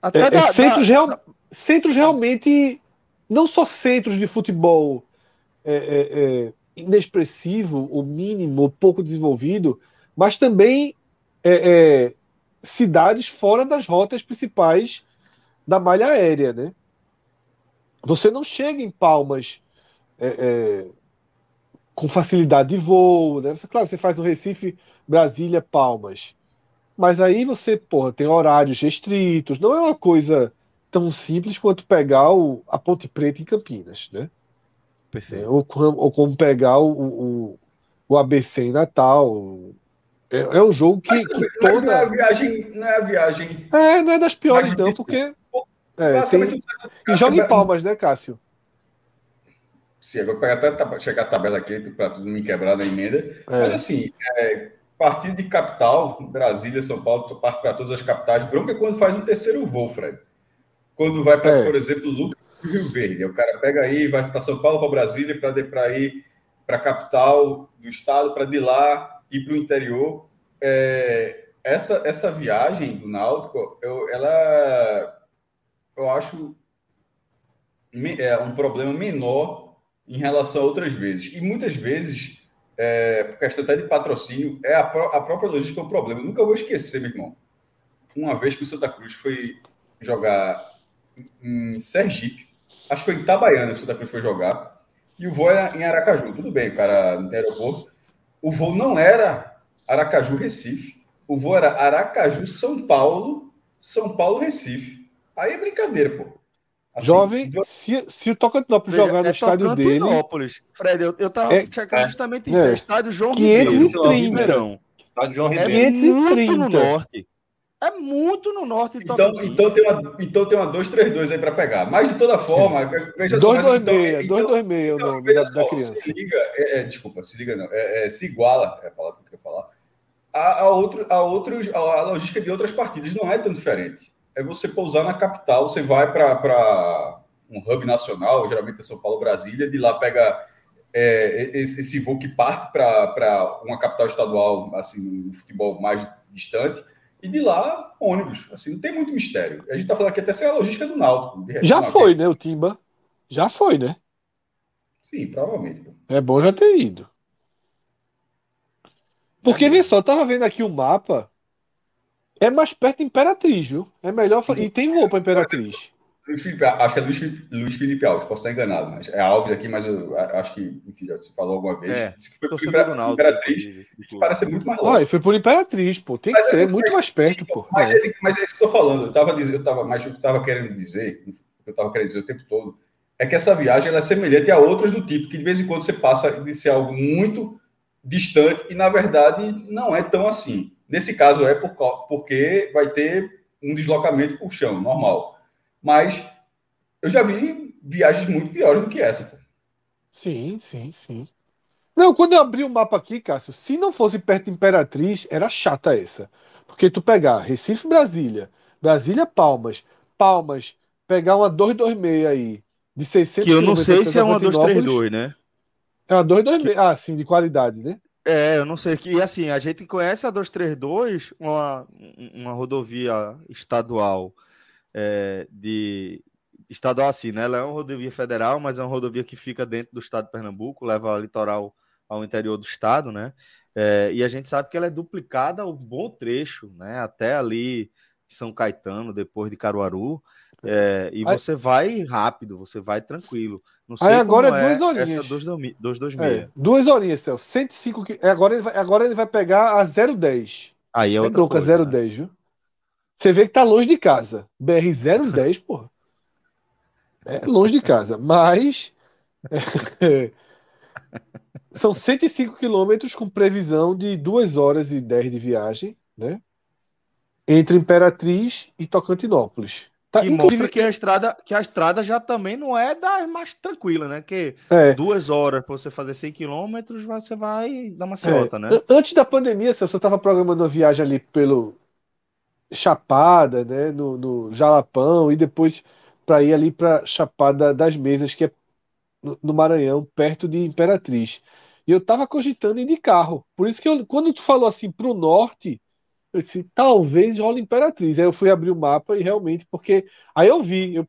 Até é, é da, é centros, da... Real, centros realmente. Não só centros de futebol é, é, é inexpressivo, ou mínimo, ou pouco desenvolvido, mas também cidades fora das rotas principais da malha aérea, né? Você não chega em Palmas com facilidade de voo, né? Claro, você faz o Recife Brasília, Palmas. Mas aí você, porra, tem horários restritos. Não é uma coisa tão simples quanto pegar o, a Ponte Preta em Campinas, né? Perfeito. É, ou, ou, como pegar o, o, o, ABC em Natal. É, é um jogo que, que toda... Não é a viagem... Não é a viagem... É, não é das piores não, porque... É, tem... E joga em Palmas, né, Cássio? Sim, agora pegar até chegar a tabela aqui para tudo me quebrar na emenda. É. Mas assim, é, Partido de capital, Brasília, São Paulo, parte para todas as capitais. Bronca é quando faz um terceiro voo, Fred. Quando vai para, é. por exemplo, Lucas Rio Verde. O cara pega aí, vai para São Paulo, para Brasília, para ir para a capital do estado, para de lá ir para o interior. É, essa, essa viagem do Náutico, eu, ela eu acho é um problema menor em relação a outras vezes. E muitas vezes é, por questão até de patrocínio, é a, a própria logística é um problema. Nunca vou esquecer, meu irmão. Uma vez que o Santa Cruz foi jogar em Sergipe, acho que foi em Itabaiana o Santa Cruz foi jogar, e o voo era em Aracaju. Tudo bem, o cara no aeroporto. O voo não era Aracaju-Recife, o voo era Aracaju-São Paulo, São Paulo-Recife. Aí é brincadeira, pô. Assim, Jovem, se, se o Tocantinópolis jogar no é estádio dele. Fred, eu, eu tava é, checando justamente isso. É, estádio João 530. Ribeiro. Estádio João Ribeiro. É 530. muito no norte. É muito no norte. Então, então, tem uma, então tem uma 232 aí para pegar. Mas de toda forma, veja 226, só. 226 então, então, o nome da, da, criança. Se liga, é, é, desculpa, se liga não. É, é, se iguala, é a palavra que eu falar, a, a, outro, a, outros, a logística de outras partidas não é tão diferente é você pousar na capital. Você vai para um hub nacional, geralmente é São Paulo, Brasília, de lá pega é, esse, esse, voo que parte para uma capital estadual, assim, no futebol mais distante, e de lá, ônibus. Assim, não tem muito mistério. A gente está falando aqui até sem a logística do Náutico. Já foi, né, o Timba? Já foi, né? Sim, provavelmente. É bom já ter ido. Porque, vê só, eu tava vendo aqui o mapa. É mais perto de Imperatriz, viu? É melhor. E tem voo pra Imperatriz. Luiz Felipe, acho que é Luiz Felipe, Luiz Felipe Alves, posso estar enganado, mas é Alves aqui, mas eu acho que, enfim, já se falou alguma vez. É, disse que foi por Imperatriz, Imperatriz que parece muito mais longe. foi por Imperatriz, pô. Tem mas que ser muito mais perto, pô. Mas é. mas é isso que eu tô falando. Eu tava dizendo, eu tava, mas eu tava querendo dizer, eu tava querendo dizer o tempo todo, é que essa viagem ela é semelhante a outras do tipo, que de vez em quando você passa de ser algo muito distante e, na verdade, não é tão assim. Nesse caso é por, porque vai ter um deslocamento por chão, normal. Mas eu já vi viagens muito piores do que essa. Pô. Sim, sim, sim. Não, quando eu abri o mapa aqui, Cássio, se não fosse perto de Imperatriz, era chata essa. Porque tu pegar Recife, Brasília, Brasília, Palmas, Palmas, pegar uma 226 aí, de 600 Que eu não sei se é uma 232, né? É uma 226, que... ah, sim, de qualidade, né? É, eu não sei. E assim, a gente conhece a 232, uma, uma rodovia estadual é, de. Estadual assim, né? Ela é uma rodovia federal, mas é uma rodovia que fica dentro do estado de Pernambuco, leva o litoral ao interior do estado, né? É, e a gente sabe que ela é duplicada um bom trecho, né? Até ali São Caetano, depois de Caruaru. É, e Aí... você vai rápido, você vai tranquilo. Não sei Aí agora é duas horinhas. Essa 226. É, duas horinhas, Celso. 105 que... agora, ele vai, agora ele vai pegar a 010. Aí é outra bronca, coisa, 010, né? viu? Você vê que tá longe de casa. BR 010, porra. É longe de casa, mas é, são 105 quilômetros com previsão de 2 horas e 10 de viagem, né? Entre Imperatriz e Tocantinópolis. Tá, que mostra que a estrada que a estrada já também não é das mais tranquila, né? Que é. duas horas para você fazer 100 quilômetros, você vai dar uma celota, é. né? Antes da pandemia, eu estava programando uma viagem ali pelo Chapada, né? No, no Jalapão e depois para ir ali para Chapada das Mesas, que é no Maranhão, perto de Imperatriz. E eu estava cogitando ir de carro. Por isso que eu, quando tu falou assim para o norte eu disse, talvez role Imperatriz. Aí eu fui abrir o mapa e realmente, porque aí eu vi, eu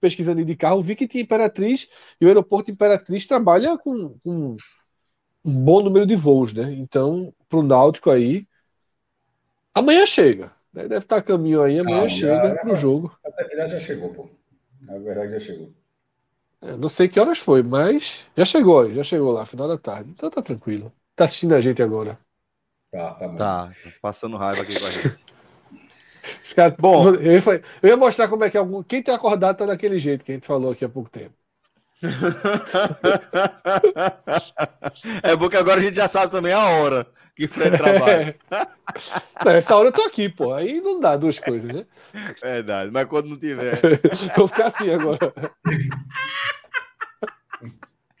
pesquisando de carro, vi que tinha Imperatriz e o aeroporto Imperatriz trabalha com, com um bom número de voos, né? Então, para o Náutico aí, amanhã chega. Né? Deve estar a caminho aí, amanhã ah, chega para o jogo. Até já chegou, pô. Na verdade, já chegou. Eu é, não sei que horas foi, mas já chegou, já chegou lá, final da tarde. Então tá tranquilo. Tá assistindo a gente agora. Tá, tá bom. Tá, passando raiva aqui com a gente. Cara, bom, eu ia, eu ia, mostrar como é que algum, quem tem acordado tá daquele jeito que a gente falou aqui há pouco tempo. é bom que agora a gente já sabe também a hora que o Fred trabalha. Não, essa hora eu tô aqui, pô. Aí não dá duas coisas, né? Verdade, mas quando não tiver. Vou ficar assim agora.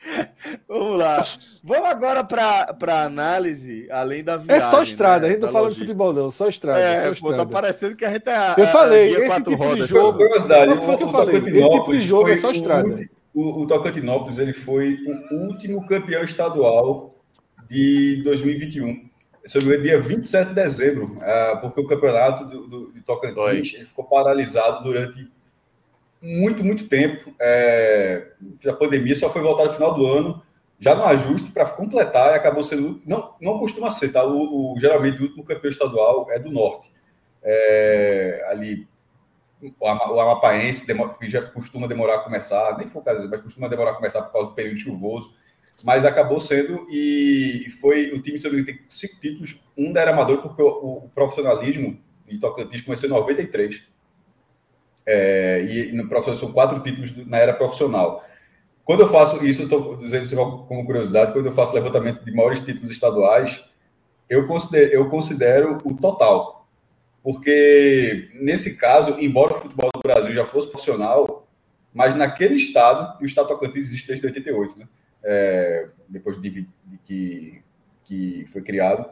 Vamos lá. Vamos agora para análise, além da viagem. É só estrada, né? a gente não fala de futebol, não, só estrada. É, só estrada. Pô, tá parecendo que a gente é. Eu falei, esse quatro tipo rodas, de jogo. Curiosidade, o, o, que eu falei, esse tipo de jogo é só estrada. O, o Tocantinópolis ele foi o último campeão estadual de 2021. Sobre o dia 27 de dezembro, uh, porque o campeonato do, do, do Tocantins ele ficou paralisado durante muito, muito tempo. É, a pandemia só foi voltar no final do ano, já no ajuste para completar, e acabou sendo. Não, não costuma ser, tá? O, o geralmente o último campeão estadual é do norte. É, ali, o, o Amapaense, que já costuma demorar a começar, nem foi o caso, mas costuma demorar a começar por causa do período chuvoso. Mas acabou sendo, e foi o time, não tem cinco títulos, um da era amador, porque o, o profissionalismo de Tocantins começou em 93 é, e, no profissional são quatro títulos na era profissional. Quando eu faço isso, estou dizendo isso como curiosidade, quando eu faço levantamento de maiores títulos estaduais, eu considero, eu considero o total. Porque, nesse caso, embora o futebol do Brasil já fosse profissional, mas naquele estado, o estado Tocantins existe desde 88, né? É, depois de, de, que, que foi criado.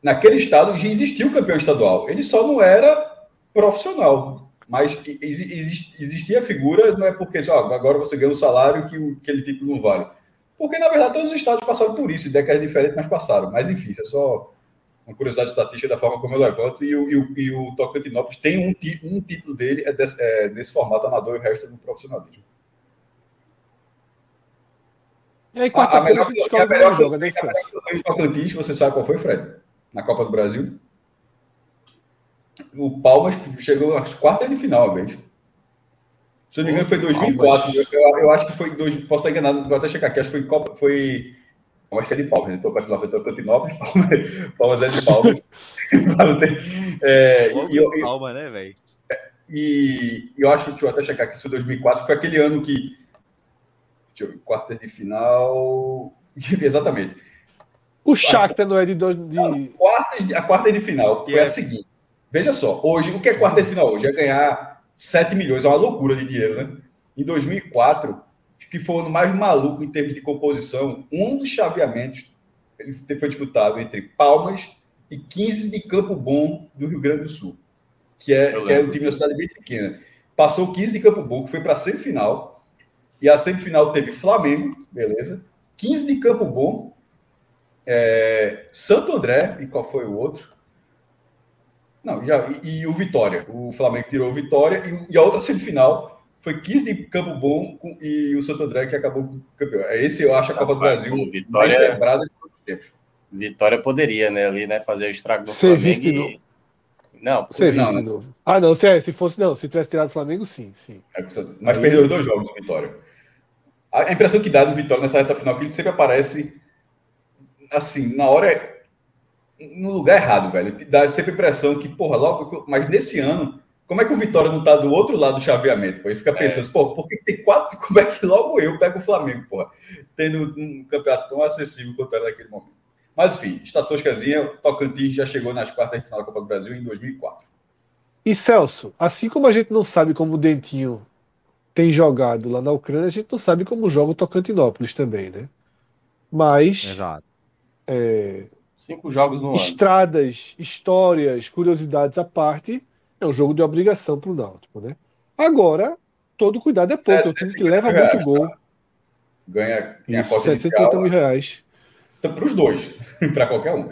Naquele estado já existia o campeão estadual, ele só não era profissional. Mas existia a figura, não é porque ó, agora você ganha um salário que aquele tipo não vale. Porque, na verdade, todos os estados passaram por isso, décadas diferentes, mas passaram. Mas, enfim, é só uma curiosidade estatística da forma como eu levanto. E o, e o, e o Tocantinópolis tem um, um título dele é desse, é desse formato amador e o resto é do profissionalismo. E aí, quarta-feira a, a, melhor, a, melhor né, Em Tocantins, você sabe qual foi, Fred? Na Copa do Brasil? O Palmas chegou às quartas de final, vez. Se eu não me engano, foi 2004. Eu, eu, acho que foi. Dois, posso estar enganado, vou até checar aqui. Acho que foi Copa. Foi, eu acho que é de Palmas. Estou para lá, estou Cantinópolis. Palmas é de Palmas. é, e, eu, Palma, né, velho? E eu acho que eu até checar aqui, isso foi 2004, foi aquele ano que. Deixa eu ver, quarta de final. Exatamente. O Shakhtar não é de. Dois, de... A, quarta de, a quarta de final foi é. a seguinte. Veja só, hoje, o que é quarta de final hoje? É ganhar 7 milhões, é uma loucura de dinheiro, né? Em 2004, que foi o ano mais maluco em termos de composição, um dos chaveamentos ele foi disputado entre Palmas e 15 de Campo Bom do Rio Grande do Sul, que é, que é um time da cidade bem pequena. Passou 15 de Campo Bom, que foi para a semifinal, e a semifinal teve Flamengo, beleza? 15 de Campo Bom, é, Santo André, e qual foi o outro? Não, já, e, e, o Vitória. O Flamengo tirou o Vitória e, e, a outra semifinal foi 15 de Campo Bom com, e o Santo André que acabou campeão. É esse, eu acho, a Copa do Brasil Vitória, mais celebrada de todos os tempos. Vitória poderia, né, ali, né, fazer o estrago do Flamengo. E... Não, Você não, de novo. Ah, não, se, é, se fosse, não, se tivesse tirado o Flamengo, sim, sim. É, mas Aí... perdeu dois jogos do Vitória. A impressão que dá do Vitória nessa reta final é que ele sempre aparece assim, na hora no lugar errado, velho. Dá sempre a impressão que, porra, logo. Mas nesse ano, como é que o Vitória não tá do outro lado do chaveamento? Pô? Ele fica é. pensando, é. pô, por que tem quatro? Como é que logo eu pego o Flamengo, porra? Tendo um campeonato tão acessível quanto era naquele momento. Mas, enfim, estatísticazinha, o Tocantins já chegou nas quartas de final da Copa do Brasil em 2004. E Celso, assim como a gente não sabe como o Dentinho tem jogado lá na Ucrânia, a gente não sabe como joga o Tocantinópolis também, né? Mas. Exato. É, Cinco jogos no Estradas, ano. histórias, curiosidades à parte, é um jogo de obrigação para o Náutico, né? Agora, todo cuidado é pouco, é um time que leva reais, muito gol. Tá? Ganha, ganha Isso, a 750 mil reais. Então, para os dois, para qualquer um.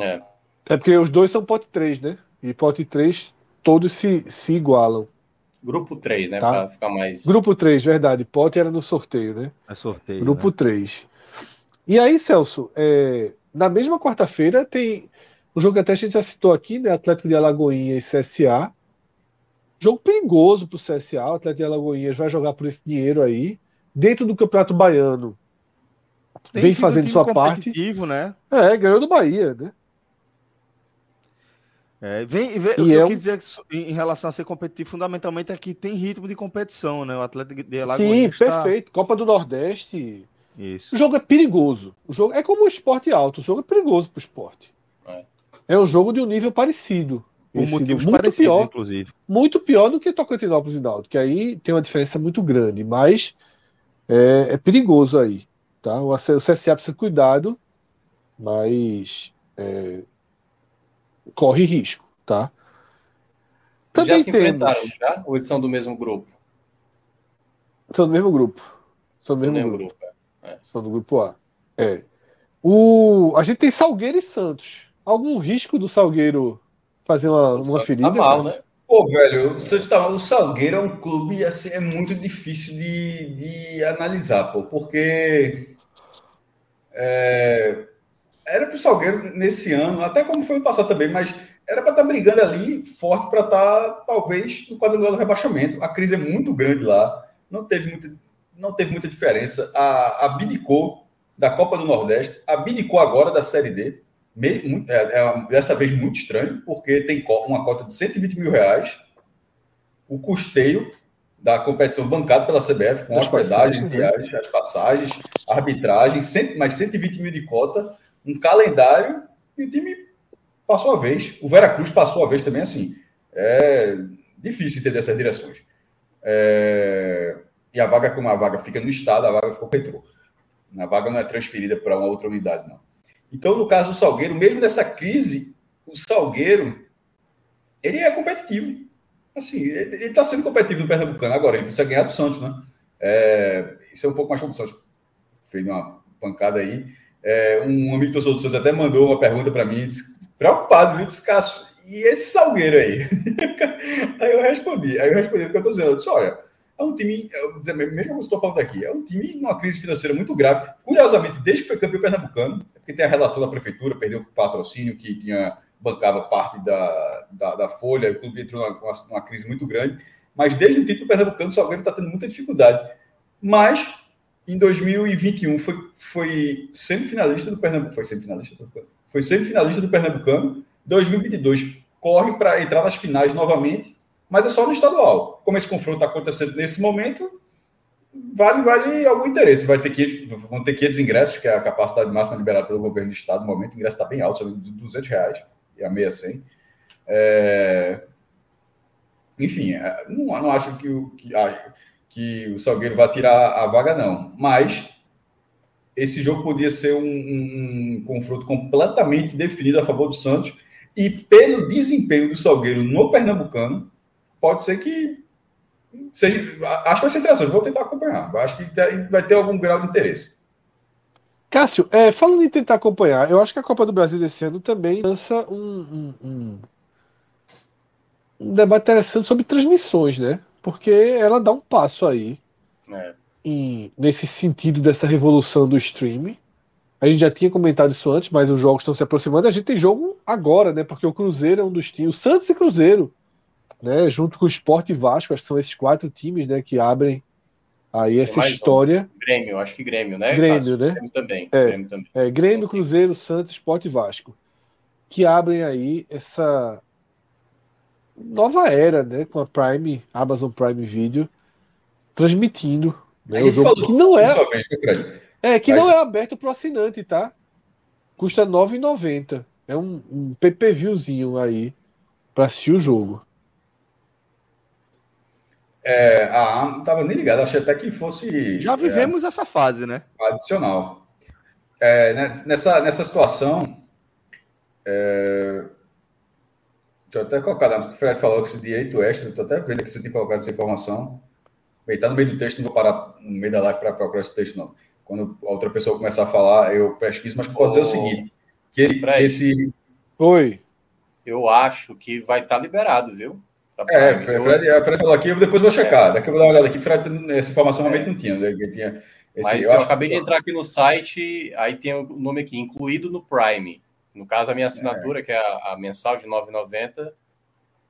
É. é porque os dois são pote 3, né? E pote 3, todos se, se igualam. Grupo 3, né? Tá? Para ficar mais. Grupo 3, verdade. Pote era no sorteio, né? É sorteio. Grupo né? 3. E aí, Celso, é, na mesma quarta-feira tem um jogo que até a gente já citou aqui, né? Atlético de Alagoinha e CSA. Jogo perigoso para o CSA. O Atlético de Alagoinhas vai jogar por esse dinheiro aí. Dentro do Campeonato Baiano. Tem vem fazendo um sua parte. Né? É, ganhou do Bahia, né? É, vem, vem, o que eu é quis dizer em relação a ser competitivo, fundamentalmente é que tem ritmo de competição, né? O Atlético de Alagoinhas. Sim, perfeito. Está... Copa do Nordeste. Isso. O jogo é perigoso. O jogo é como o esporte alto. O jogo é perigoso para o esporte. É. é um jogo de um nível parecido. Um motivo muito pior, inclusive. Muito pior do que Tocantinópolis e Náutico, que aí tem uma diferença muito grande, mas é, é perigoso aí. Tá? O, CSA precisa cuidado, mas é, corre risco, tá? Também já se temos... enfrentaram já? Ou eles são do mesmo grupo? São do mesmo grupo. São do mesmo, mesmo grupo. grupo. É. São do grupo A. É. O... A gente tem Salgueiro e Santos. Algum risco do Salgueiro fazer uma, uma ferida? Tá mal, né? Pô, velho, o, Santos tá... o Salgueiro é um clube assim, é muito difícil de, de analisar, pô, porque é... era para o Salgueiro nesse ano, até como foi o passado também, mas era para estar tá brigando ali forte para estar, tá, talvez, no quadrangular do rebaixamento. A crise é muito grande lá, não teve muita não teve muita diferença. A, abdicou da Copa do Nordeste, abdicou agora da Série D. Me, é, é, dessa vez muito estranho, porque tem uma cota de 120 mil reais. O custeio da competição bancado pela CBF, com as hospedagem, viagens, as passagens, arbitragem, cento, mais 120 mil de cota, um calendário, e o time passou a vez. O Veracruz passou a vez também assim. É difícil entender essas direções. É e a vaga, como a vaga fica no Estado, a vaga ficou Petrô. A vaga não é transferida para uma outra unidade, não. Então, no caso do Salgueiro, mesmo nessa crise, o Salgueiro, ele é competitivo. Assim, ele está sendo competitivo no Pernambucano. Agora, ele precisa ganhar do Santos, né? É, isso é um pouco mais como o Santos fez uma pancada aí. É, um amigo do Santos até mandou uma pergunta para mim, disse, preocupado, viu? Disse, Cássio, e esse Salgueiro aí? aí eu respondi, aí eu respondi o que eu estou dizendo. Eu disse, olha, é um time, eu vou dizer, mesmo como estou falando aqui, é um time numa crise financeira muito grave. Curiosamente, desde que foi campeão pernambucano, é porque tem a relação da prefeitura, perdeu o patrocínio que tinha bancava parte da, da, da folha, o clube entrou numa, numa, crise muito grande. Mas desde o título pernambucano, o Salgueiro está tendo muita dificuldade. Mas em 2021 foi, foi semifinalista do Pernambuco. Foi semifinalista? Foi semifinalista do Pernambucano. 2022 corre para entrar nas finais novamente mas é só no estadual. Como esse confronto está acontecendo nesse momento, vale, vale algum interesse. Vai ter que vão ter 500 ingressos, que é a capacidade máxima liberada pelo governo do estado. No momento, o ingresso está bem alto, de 200 reais, e a meia 100. É... Enfim, é, não, não acho que o, que, que o Salgueiro vai tirar a vaga, não. Mas esse jogo podia ser um, um confronto completamente definido a favor do Santos. E pelo desempenho do Salgueiro no Pernambucano, pode ser que seja. Acho que vai ser interessante, vou tentar acompanhar. Acho que vai ter algum grau de interesse. Cássio, é, falando em tentar acompanhar, eu acho que a Copa do Brasil desse ano também lança um, um, um, um debate interessante sobre transmissões, né? Porque ela dá um passo aí é. em, nesse sentido dessa revolução do streaming. A gente já tinha comentado isso antes, mas os jogos estão se aproximando. A gente tem jogo agora, né? Porque o Cruzeiro é um dos times. O Santos e Cruzeiro né, junto com o Sport e Vasco, acho que são esses quatro times, né, que abrem aí essa história. Um. Grêmio, acho que Grêmio, né? Grêmio, né? Grêmio também. É, Grêmio, também. É, Grêmio Cruzeiro, Santos, Sport e Vasco, que abrem aí essa nova era, né, com a Prime, Amazon Prime Video, transmitindo né, o jogo que não é, é que Mas... não é aberto para o assinante, tá? Custa R$ 9,90. É um, um PPVzinho aí para assistir o jogo. É, a não estava nem ligado, achei até que fosse. Já vivemos é, essa fase, né? Adicional. É, nessa, nessa situação. É, deixa eu até colocar, o Fred falou que esse direito extra, estou até vendo aqui se eu tinha colocado essa informação. Está no meio do texto, não vou parar no meio da live para procurar esse texto, não. Quando a outra pessoa começar a falar, eu pesquiso, mas posso dizer o seguinte: que esse, Fred, esse. Oi. Eu acho que vai estar tá liberado, viu? É, o Fred, Fred falou aqui, eu depois vou checar. É. Daqui eu vou dar uma olhada aqui. Fred, essa informação realmente não tinha. Né? tinha esse, Mas eu, eu acabei que... de entrar aqui no site, aí tem o nome aqui, incluído no Prime. No caso, a minha assinatura, é. que é a, a, mensal de 9,90,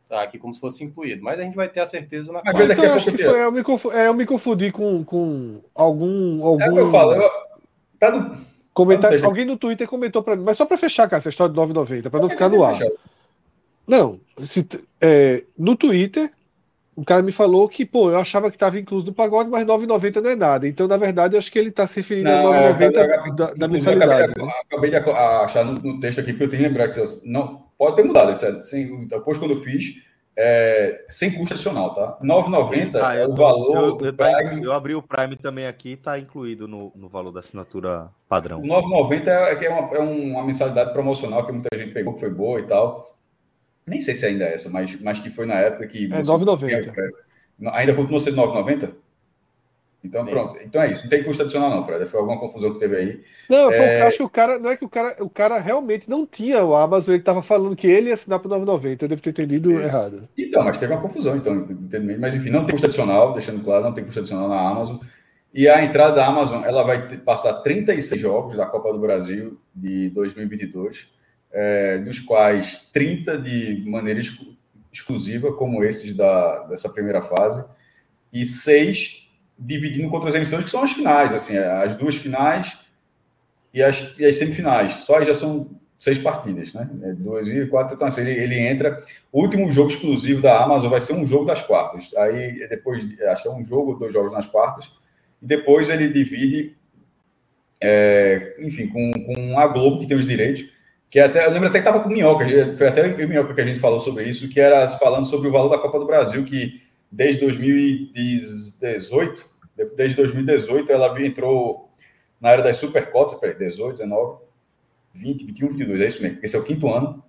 tá aqui como se fosse incluído. Mas a gente vai ter a certeza na Mas daqui a pouco foi, eu, me confundi, é, eu me confundi com, com algum. algum... É o que eu falo. Eu, tá no, comentário, tá no alguém no Twitter comentou para mim, mas só para fechar, cara, essa história de 9,90, para não ficar no ar. Fechado. Não, se, é, no Twitter, o cara me falou que, pô, eu achava que estava incluso no pagode, mas 9,90 não é nada. Então, na verdade, eu acho que ele está se referindo não, a 9,90 é, da, da mensalidade. Acabei, né? acabei de achar no, no, texto aqui, porque eu tenho que lembrar que não pode ter mudado. Sem, depois, quando eu fiz, é, sem custo adicional, tá? 9,90 ah, é o valor. Eu, eu, tá, eu, abri o Prime também aqui, está incluído no, no valor da assinatura padrão. 9,90 é, é, uma, é uma mensalidade promocional que muita gente pegou, que foi boa e tal nem sei se ainda é essa, mas, mas que foi na época que. É 9,90. Ainda continua sendo 9,90? Então, Sim. pronto. Então é isso. Não tem custo adicional, não, Fred. Foi alguma confusão que teve aí. Não, é... acho que o cara. Não é que o cara. O cara realmente não tinha o Amazon, ele estava falando que ele ia assinar por 9,90. Eu devo ter entendido é. errado. Então, mas teve uma confusão, então, Mas enfim, não tem custo adicional, deixando claro, não tem custo adicional na Amazon. E a entrada da Amazon, ela vai passar 36 jogos da Copa do Brasil de 2022 é, dos quais 30 de maneira exclu exclusiva, como esses da, dessa primeira fase, e seis dividindo contra as emissões, que são as finais, assim, as duas finais e as, e as semifinais. Só já são seis partidas, né? É duas e quatro. Então, assim, ele, ele, entra. O último jogo exclusivo da Amazon vai ser um jogo das quartas. Aí depois, acho que é um jogo, dois jogos nas quartas. E depois ele divide, é, enfim, com, com a Globo, que tem os direitos que até, eu lembro até que estava com Minhoca, foi até o Minhoca que a gente falou sobre isso, que era falando sobre o valor da Copa do Brasil, que desde 2018, desde 2018, ela entrou na era das supercotas, peraí, 18, 19, 20, 21, 22, é isso mesmo, esse é o quinto ano.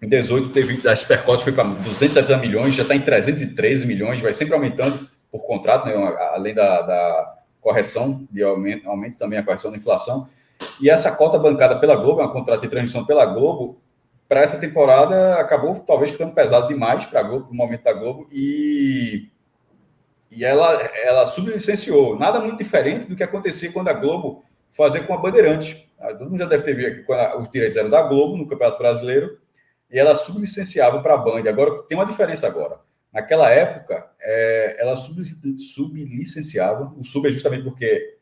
Em 18 teve das supercotas foi para 270 milhões, já está em 313 milhões, vai sempre aumentando por contrato, né, além da, da correção de aumento, aumento também a correção da inflação. E essa cota bancada pela Globo, é uma contrato de transmissão pela Globo, para essa temporada acabou talvez ficando pesado demais para o momento da Globo, e, e ela, ela sublicenciou. Nada muito diferente do que acontecia quando a Globo fazia com a Bandeirantes. Ah, todo mundo já deve ter visto quando os direitos eram da Globo no Campeonato Brasileiro e ela sublicenciava para a Band. Agora tem uma diferença agora. Naquela época, é, ela sub, sublicenciava. O sub é justamente porque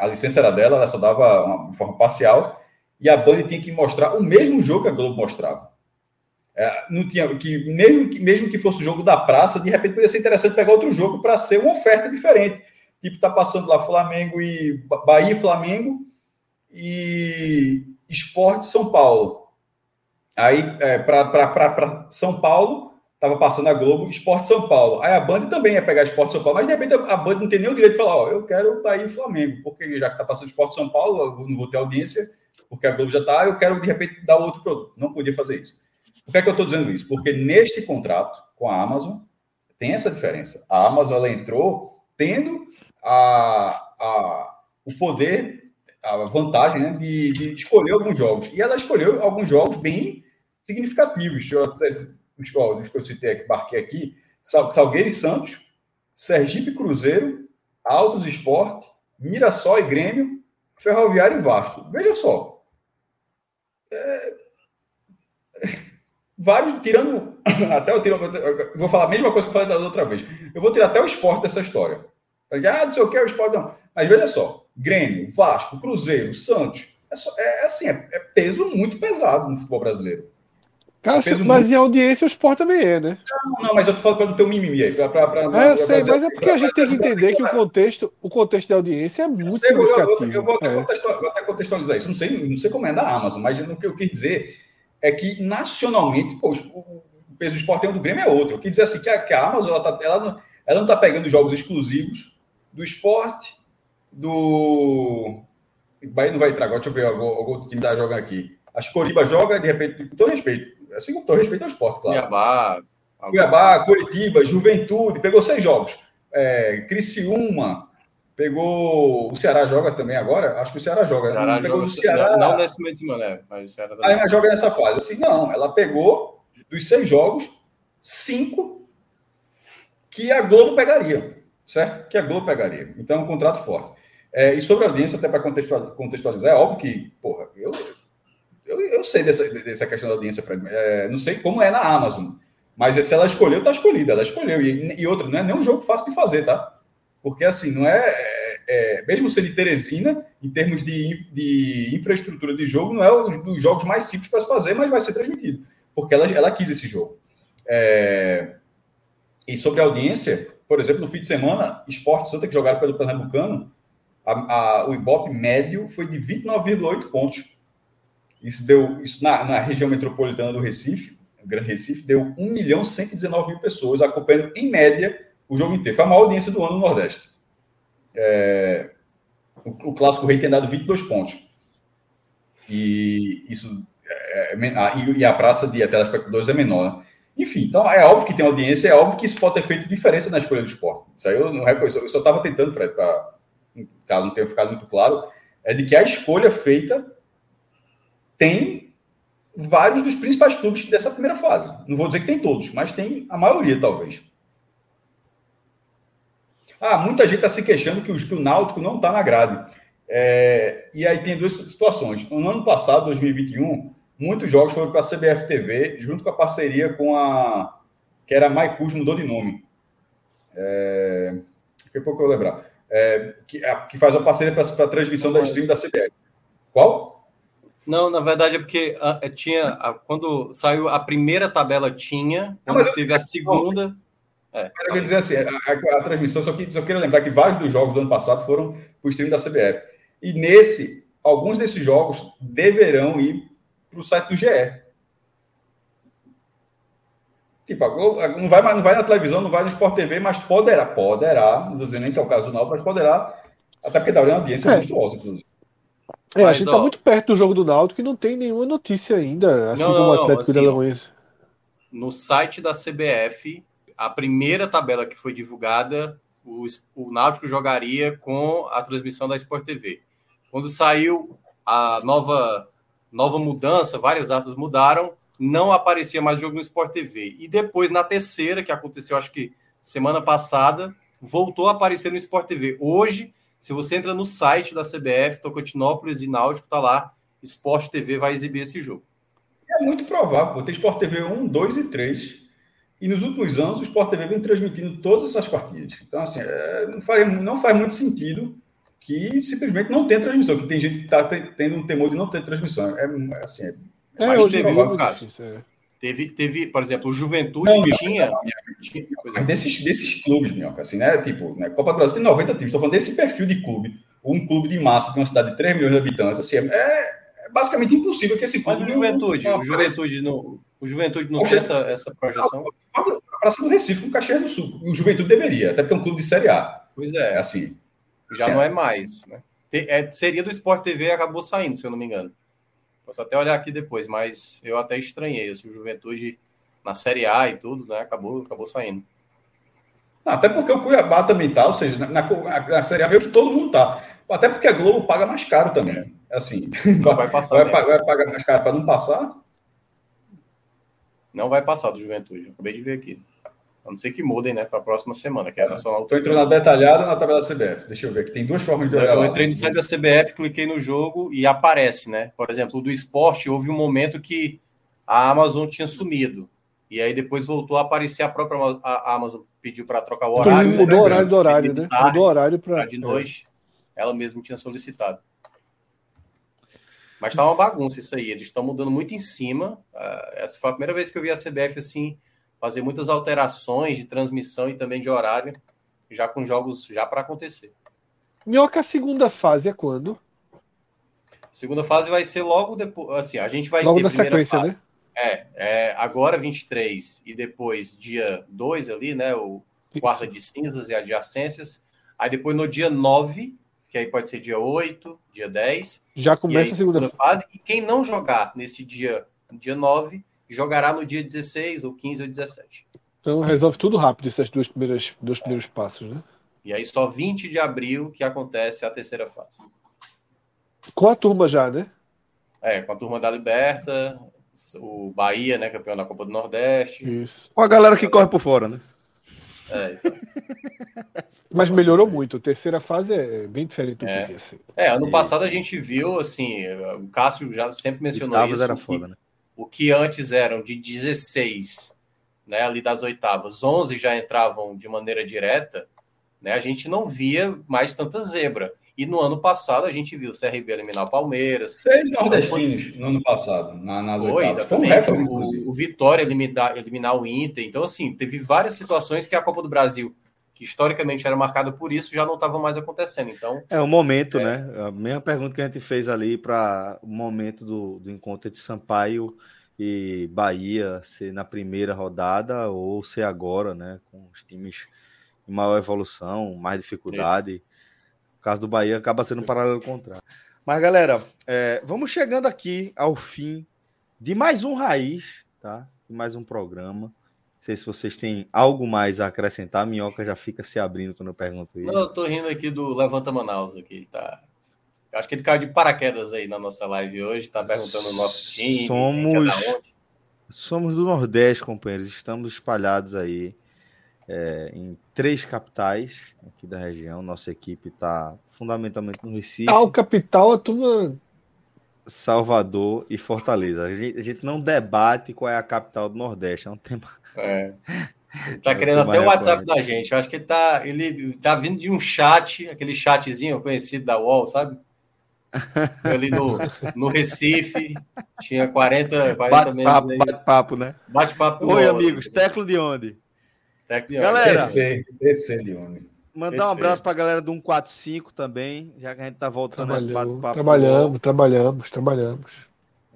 a, licença era dela, ela só dava uma forma parcial e a Band tinha que mostrar o mesmo jogo que a Globo mostrava. É, não tinha que mesmo, que mesmo que fosse o jogo da praça, de repente poderia ser interessante pegar outro jogo para ser uma oferta diferente. Tipo, tá passando lá Flamengo e Bahia Flamengo e Esporte São Paulo. Aí, é, para São Paulo, tava passando a Globo, Esporte São Paulo. Aí a Band também ia pegar Esporte São Paulo, mas de repente a Band não tem nem o direito de falar, ó, eu quero Bahia e Flamengo, porque já que tá passando Esporte São Paulo, eu não vou ter audiência, porque a Globo já tá, eu quero de repente dar outro produto. Não podia fazer isso. Por que, é que eu estou dizendo isso? Porque neste contrato com a Amazon tem essa diferença. A Amazon ela entrou tendo a, a, o poder, a vantagem né, de, de, escolher alguns jogos. E ela escolheu alguns jogos bem significativos. Os que eu citei aqui, marquei aqui, Salgueiro e Santos, Sergipe Cruzeiro, Altos Esporte, Mirassol e Grêmio, Ferroviário e Vasco. Veja só. É vários, tirando. Até eu tiro. Eu vou falar a mesma coisa que eu falei da outra vez. Eu vou tirar até o esporte dessa história. Ah, não sei o que, o esporte não. Mas veja só: Grêmio, Vasco, Cruzeiro, Santos. É, só, é, é assim, é, é, peso muito pesado no futebol brasileiro. É mas muito... em audiência o esporte também é, né? Não, não, mas eu tô falando do teu mimimi aí. Pra, pra, pra, é, eu sei, mas é porque a gente tem que entender que o contexto, o contexto de audiência é muito significativo. Eu, eu, eu, vou, até vou até contextualizar isso. Não sei, não sei como é da Amazon, mas o que eu quis dizer é que nacionalmente, pô, o peso do esporte do Grêmio é outro. Eu quis dizer assim que a, que a Amazon ela, tá, ela, não, ela não está pegando jogos exclusivos do esporte, do. O Bahia não vai entrar agora, deixa eu ver o outro time está jogando aqui. Acho que Coriba joga, de repente, com todo respeito. Assim, com todo respeito ao esporte, claro. Cuiabá. Cuiabá, Curitiba, Juventude, pegou seis jogos. É, Criciúma, Pegou. O Ceará joga também agora? Acho que o Ceará joga. O Ceará não, pegou joga, Ceará. Não, nesse meio de semana, é. Mas o Ceará Aí ela joga nessa fase. Assim, não, ela pegou dos seis jogos, cinco que a Globo pegaria. Certo? Que a Globo pegaria. Então é um contrato forte. É, e sobre a audiência, até para contextualizar, é óbvio que, porra, eu, eu, eu sei dessa, dessa questão da audiência, Fred. É, não sei como é na Amazon. Mas se ela escolheu, tá escolhida. Ela escolheu. E, e outra, não é nem um jogo fácil de fazer, tá? Porque, assim, não é, é, é mesmo sendo de Teresina, em termos de, de infraestrutura de jogo, não é um dos jogos mais simples para fazer, mas vai ser transmitido, porque ela, ela quis esse jogo. É, e sobre a audiência, por exemplo, no fim de semana, Esporte Santa, que jogaram pelo Pernambucano, a, a, o Ibope médio foi de 29,8 pontos. Isso deu, isso na, na, região metropolitana do Recife, Grande Recife, deu 1 milhão 119 mil pessoas acompanhando, em média, o jogo inteiro. Foi a maior audiência do ano no Nordeste. É, o, o, Clássico Rei tem dado 22 pontos. E isso é, é, a, e a praça de telespectadores é menor. Né? Enfim, então é óbvio que tem audiência, é óbvio que isso pode ter feito diferença na escolha do esporte. Isso aí eu não reconheço. Eu só estava tentando, Fred, para caso não tenha ficado muito claro, é de que a escolha feita tem vários dos principais clubes dessa primeira fase. Não vou dizer que tem todos, mas tem a maioria, talvez. Ah, muita gente está se queixando que o, que o Náutico não está na grade. É, e aí tem duas situações. No ano passado, 2021, muitos jogos foram para a CBF TV, junto com a parceria com a. que era a Maicus, mudou de nome. É, daqui a pouco eu vou lembrar. É, que, que faz uma parceria para a transmissão da stream da CBF. Qual? Não, na verdade é porque a, tinha. A, quando saiu a primeira tabela, tinha. Quando não, teve a segunda. É, eu quero dizer assim, a, a, a transmissão, só, que, só quero lembrar que vários dos jogos do ano passado foram para o stream da CBF. E nesse, alguns desses jogos deverão ir para o site do GE. Tipo, não vai, não vai na televisão, não vai no Sport TV, mas poderá, poderá, não estou dizendo nem que é o caso do Náutico, mas poderá, até porque dá uma audiência é. monstruosa, inclusive. É, mas, a gente está muito perto do jogo do Náutico e não tem nenhuma notícia ainda, assim não, como o Atlético não, assim, No site da CBF a primeira tabela que foi divulgada, o, o Náutico jogaria com a transmissão da Sport TV. Quando saiu a nova, nova mudança, várias datas mudaram, não aparecia mais jogo no Sport TV. E depois, na terceira, que aconteceu, acho que semana passada, voltou a aparecer no Sport TV. Hoje, se você entra no site da CBF, Tocantinópolis e Náutico, tá lá, Sport TV vai exibir esse jogo. É muito provável, pô. tem Sport TV 1, 2 e 3. E nos últimos anos, o Sport TV vem transmitindo todas essas partidas. Então, assim, é, não, faz, não faz muito sentido que simplesmente não tenha transmissão, que tem gente que está tendo um temor de não ter transmissão. É, assim, é, é mas teve um caso. É. Teve, teve, por exemplo, o Juventude não, tinha. tinha mas desses, desses clubes, Minhoca, assim, né? Tipo, né? Copa do Brasil tem 90 times. Estou falando desse perfil de clube. Um clube de massa, de uma cidade de 3 milhões de habitantes, assim, é, é basicamente impossível que esse clube. Mas o Juventude, não, o Juventude não, o Juventude não tem essa, essa projeção. A Praça do Recife, com Caxias do Sul. O Juventude deveria, até porque é um clube de Série A. Pois é. Assim. Já certo. não é mais, né? É, seria do Sport TV e acabou saindo, se eu não me engano. Posso até olhar aqui depois, mas eu até estranhei. Assim, o Juventude na Série A e tudo, né? Acabou, acabou saindo. Até porque o Cuiabá também tá, ou seja, na, na, na Série A meio que todo mundo tá. Até porque a Globo paga mais caro também. Assim, não vai passar. Vai, vai pagar mais caro para não passar? Não vai passar do Juventude. Acabei de ver aqui. A não ser que mudem, né, para a próxima semana, que é a Nacional. Estou entrando na detalhada na tabela da CBF. Deixa eu ver aqui. Tem duas formas de olhar. Eu entrei no site da CBF, cliquei no jogo e aparece, né? Por exemplo, o do esporte, houve um momento que a Amazon tinha sumido. E aí depois voltou a aparecer a própria a Amazon pediu para trocar o horário. Mudou né? o horário do horário, né? Tarde, mudou o horário para de noite. É. Ela mesma tinha solicitado. Mas tá uma bagunça isso aí. Eles estão mudando muito em cima. Uh, essa foi a primeira vez que eu vi a CBF assim fazer muitas alterações de transmissão e também de horário, já com jogos já para acontecer. Minhoca, a segunda fase é quando? Segunda fase vai ser logo depois. Assim, a gente vai logo ter na sequência, fase. né? É, é, agora 23 e depois dia 2 ali, né? O Isso. quarta de cinzas e adjacências. Aí depois no dia 9, que aí pode ser dia 8, dia 10. Já começa a segunda, segunda fase. E quem não jogar nesse dia, dia 9, jogará no dia 16, ou 15 ou 17. Então resolve tudo rápido esses dois primeiros, dois primeiros passos, né? E aí só 20 de abril que acontece a terceira fase. Com a turma já, né? É, com a turma da Liberta, o Bahia, né, campeão da Copa do Nordeste. Isso. Com a galera que corre por fora, né? É, Mas melhorou muito. A terceira fase é bem diferente do é. que assim. É, ano passado a gente viu, assim, o Cássio já sempre mencionou isso. Era foda, né? O que antes eram de 16, né, ali das oitavas, 11 já entravam de maneira direta, né? A gente não via mais tanta zebra. E no ano passado a gente viu o CRB eliminar o Palmeiras. Seis nordestinos no ano passado, na, nas Foi, oitavas. Exatamente. Um o, o, Vitória eliminar, eliminar o Inter. Então, assim, teve várias situações que a Copa do Brasil, que historicamente era marcada por isso, já não estava mais acontecendo. Então, é o momento, é... né? A mesma pergunta que a gente fez ali para o momento do, do encontro de Sampaio e Bahia ser na primeira rodada ou ser agora, né? Com os times em maior evolução, mais dificuldade. O caso do Bahia acaba sendo um paralelo contrário. Mas, galera, é, vamos chegando aqui ao fim de mais um Raiz, tá? De mais um programa. Não sei se vocês têm algo mais a acrescentar. A minhoca já fica se abrindo quando eu pergunto isso. Não, eu tô rindo aqui do Levanta Manaus aqui, tá? Eu acho que ele caiu de paraquedas aí na nossa live hoje, tá perguntando o nosso time. Somos, somos do Nordeste, companheiros. Estamos espalhados aí é, em três capitais aqui da região. Nossa equipe está fundamentalmente no Recife. Tal capital, a turma. Salvador e Fortaleza. A gente, a gente, não debate qual é a capital do Nordeste, é um tema. É. Ele tá querendo até o WhatsApp da gente. Eu acho que ele tá, ele tá vindo de um chat, aquele chatzinho conhecido da UOL, sabe? Ali no, no Recife, tinha 40, 40 bate papo, Bate papo, né? Bate papo. Oi, amigos. Teclo de onde? Galera, descer, de homem. Mandar um abraço para a galera do 145 também, já que a gente tá voltando Trabalhou, papo, Trabalhamos, trabalhamos, trabalhamos.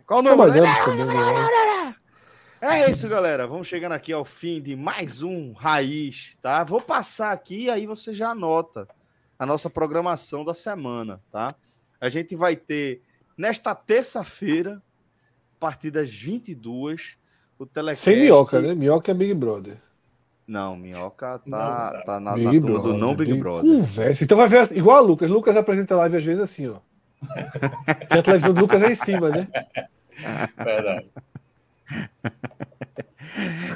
Qual o nome? Trabalhamos também, né? É isso, galera. Vamos chegando aqui ao fim de mais um Raiz, tá? Vou passar aqui aí você já anota a nossa programação da semana, tá? A gente vai ter nesta terça-feira, a partir das 22, o telecast... Sem minhoca, né? Minhoca é Big Brother. Não, Minhoca tá, não, tá na, Big na turma do não Big, Big Brother. Conversa. Então vai ver igual a Lucas. Lucas apresenta live às vezes assim, ó. a televisão do Lucas é em cima, né? Verdade.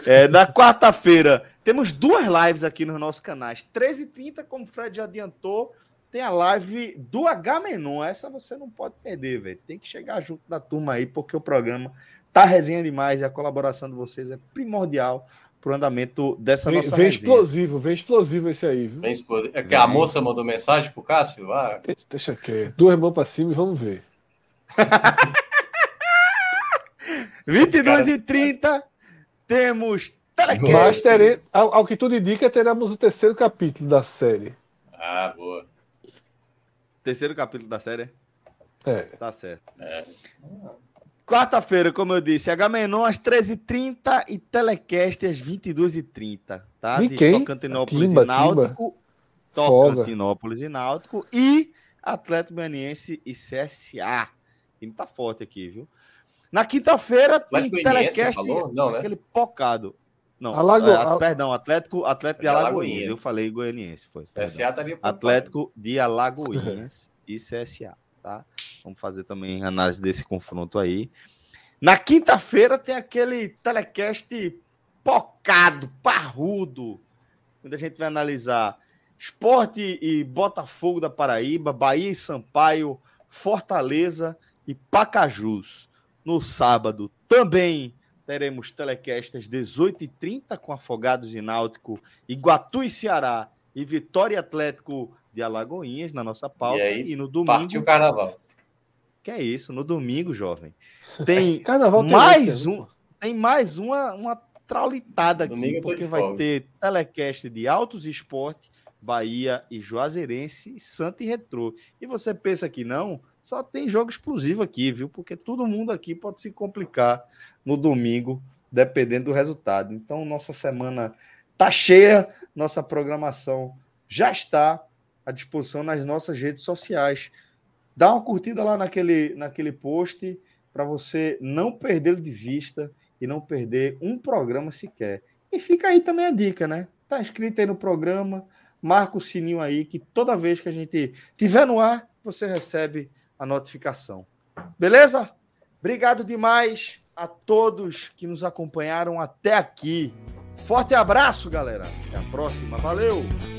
É, na quarta-feira Temos duas lives aqui nos nossos canais. 13h30, como o Fred já adiantou, tem a live do H Menon. Essa você não pode perder, velho. Tem que chegar junto da turma aí, porque o programa tá resenha demais e a colaboração de vocês é primordial pro andamento dessa vem, nossa vem resenha. explosivo, vem explosivo esse aí, viu? Vem explosivo. É que a moça mandou mensagem pro Cássio lá. Deixa aqui. Duas mãos pra cima e vamos ver. 22 e 30 temos telecast. Mas tere, ao, ao, que tudo indica, teremos o terceiro capítulo da série. Ah, boa. Terceiro capítulo da série? É. Tá certo. É. Quarta-feira, como eu disse, H-Menon às 13h30 e Telecast às 22h30, tá? De quem? Tocantinópolis Timba, e Náutico. Timba. Tocantinópolis e Náutico. E Atlético Goianiense e CSA. O time tá forte aqui, viu? Na quinta-feira tem Telecast. Falou? Não, né? Aquele pocado. Não, Alago... é, perdão, Atlético, Atlético de Alagoinhas. Eu falei goianiense, foi. CSA tá Atlético de Alagoinhas e CSA tá? Vamos fazer também análise desse confronto aí. Na quinta-feira tem aquele telecast pocado, parrudo, onde a gente vai analisar Esporte e Botafogo da Paraíba, Bahia e Sampaio, Fortaleza e Pacajus. No sábado também teremos telecast às 18h30 com Afogados e Náutico, Iguatu e Ceará e Vitória Atlético de Alagoinhas na nossa pauta. E, aí, e no domingo. Partiu o carnaval. Que é isso, no domingo, jovem. Tem carnaval mais um. Tem mais uma, uma traulitada aqui, domingo porque vai fogo. ter telecast de Altos Esporte, Bahia e Juazeirense, Santa e Retrô. E você pensa que não? Só tem jogo explosivo aqui, viu? Porque todo mundo aqui pode se complicar no domingo, dependendo do resultado. Então, nossa semana tá cheia, nossa programação já está à disposição nas nossas redes sociais. Dá uma curtida lá naquele, naquele post para você não perder de vista e não perder um programa sequer. E fica aí também a dica, né? Tá inscrito aí no programa, marca o sininho aí que toda vez que a gente tiver no ar, você recebe a notificação. Beleza? Obrigado demais a todos que nos acompanharam até aqui. Forte abraço, galera. Até a próxima. Valeu!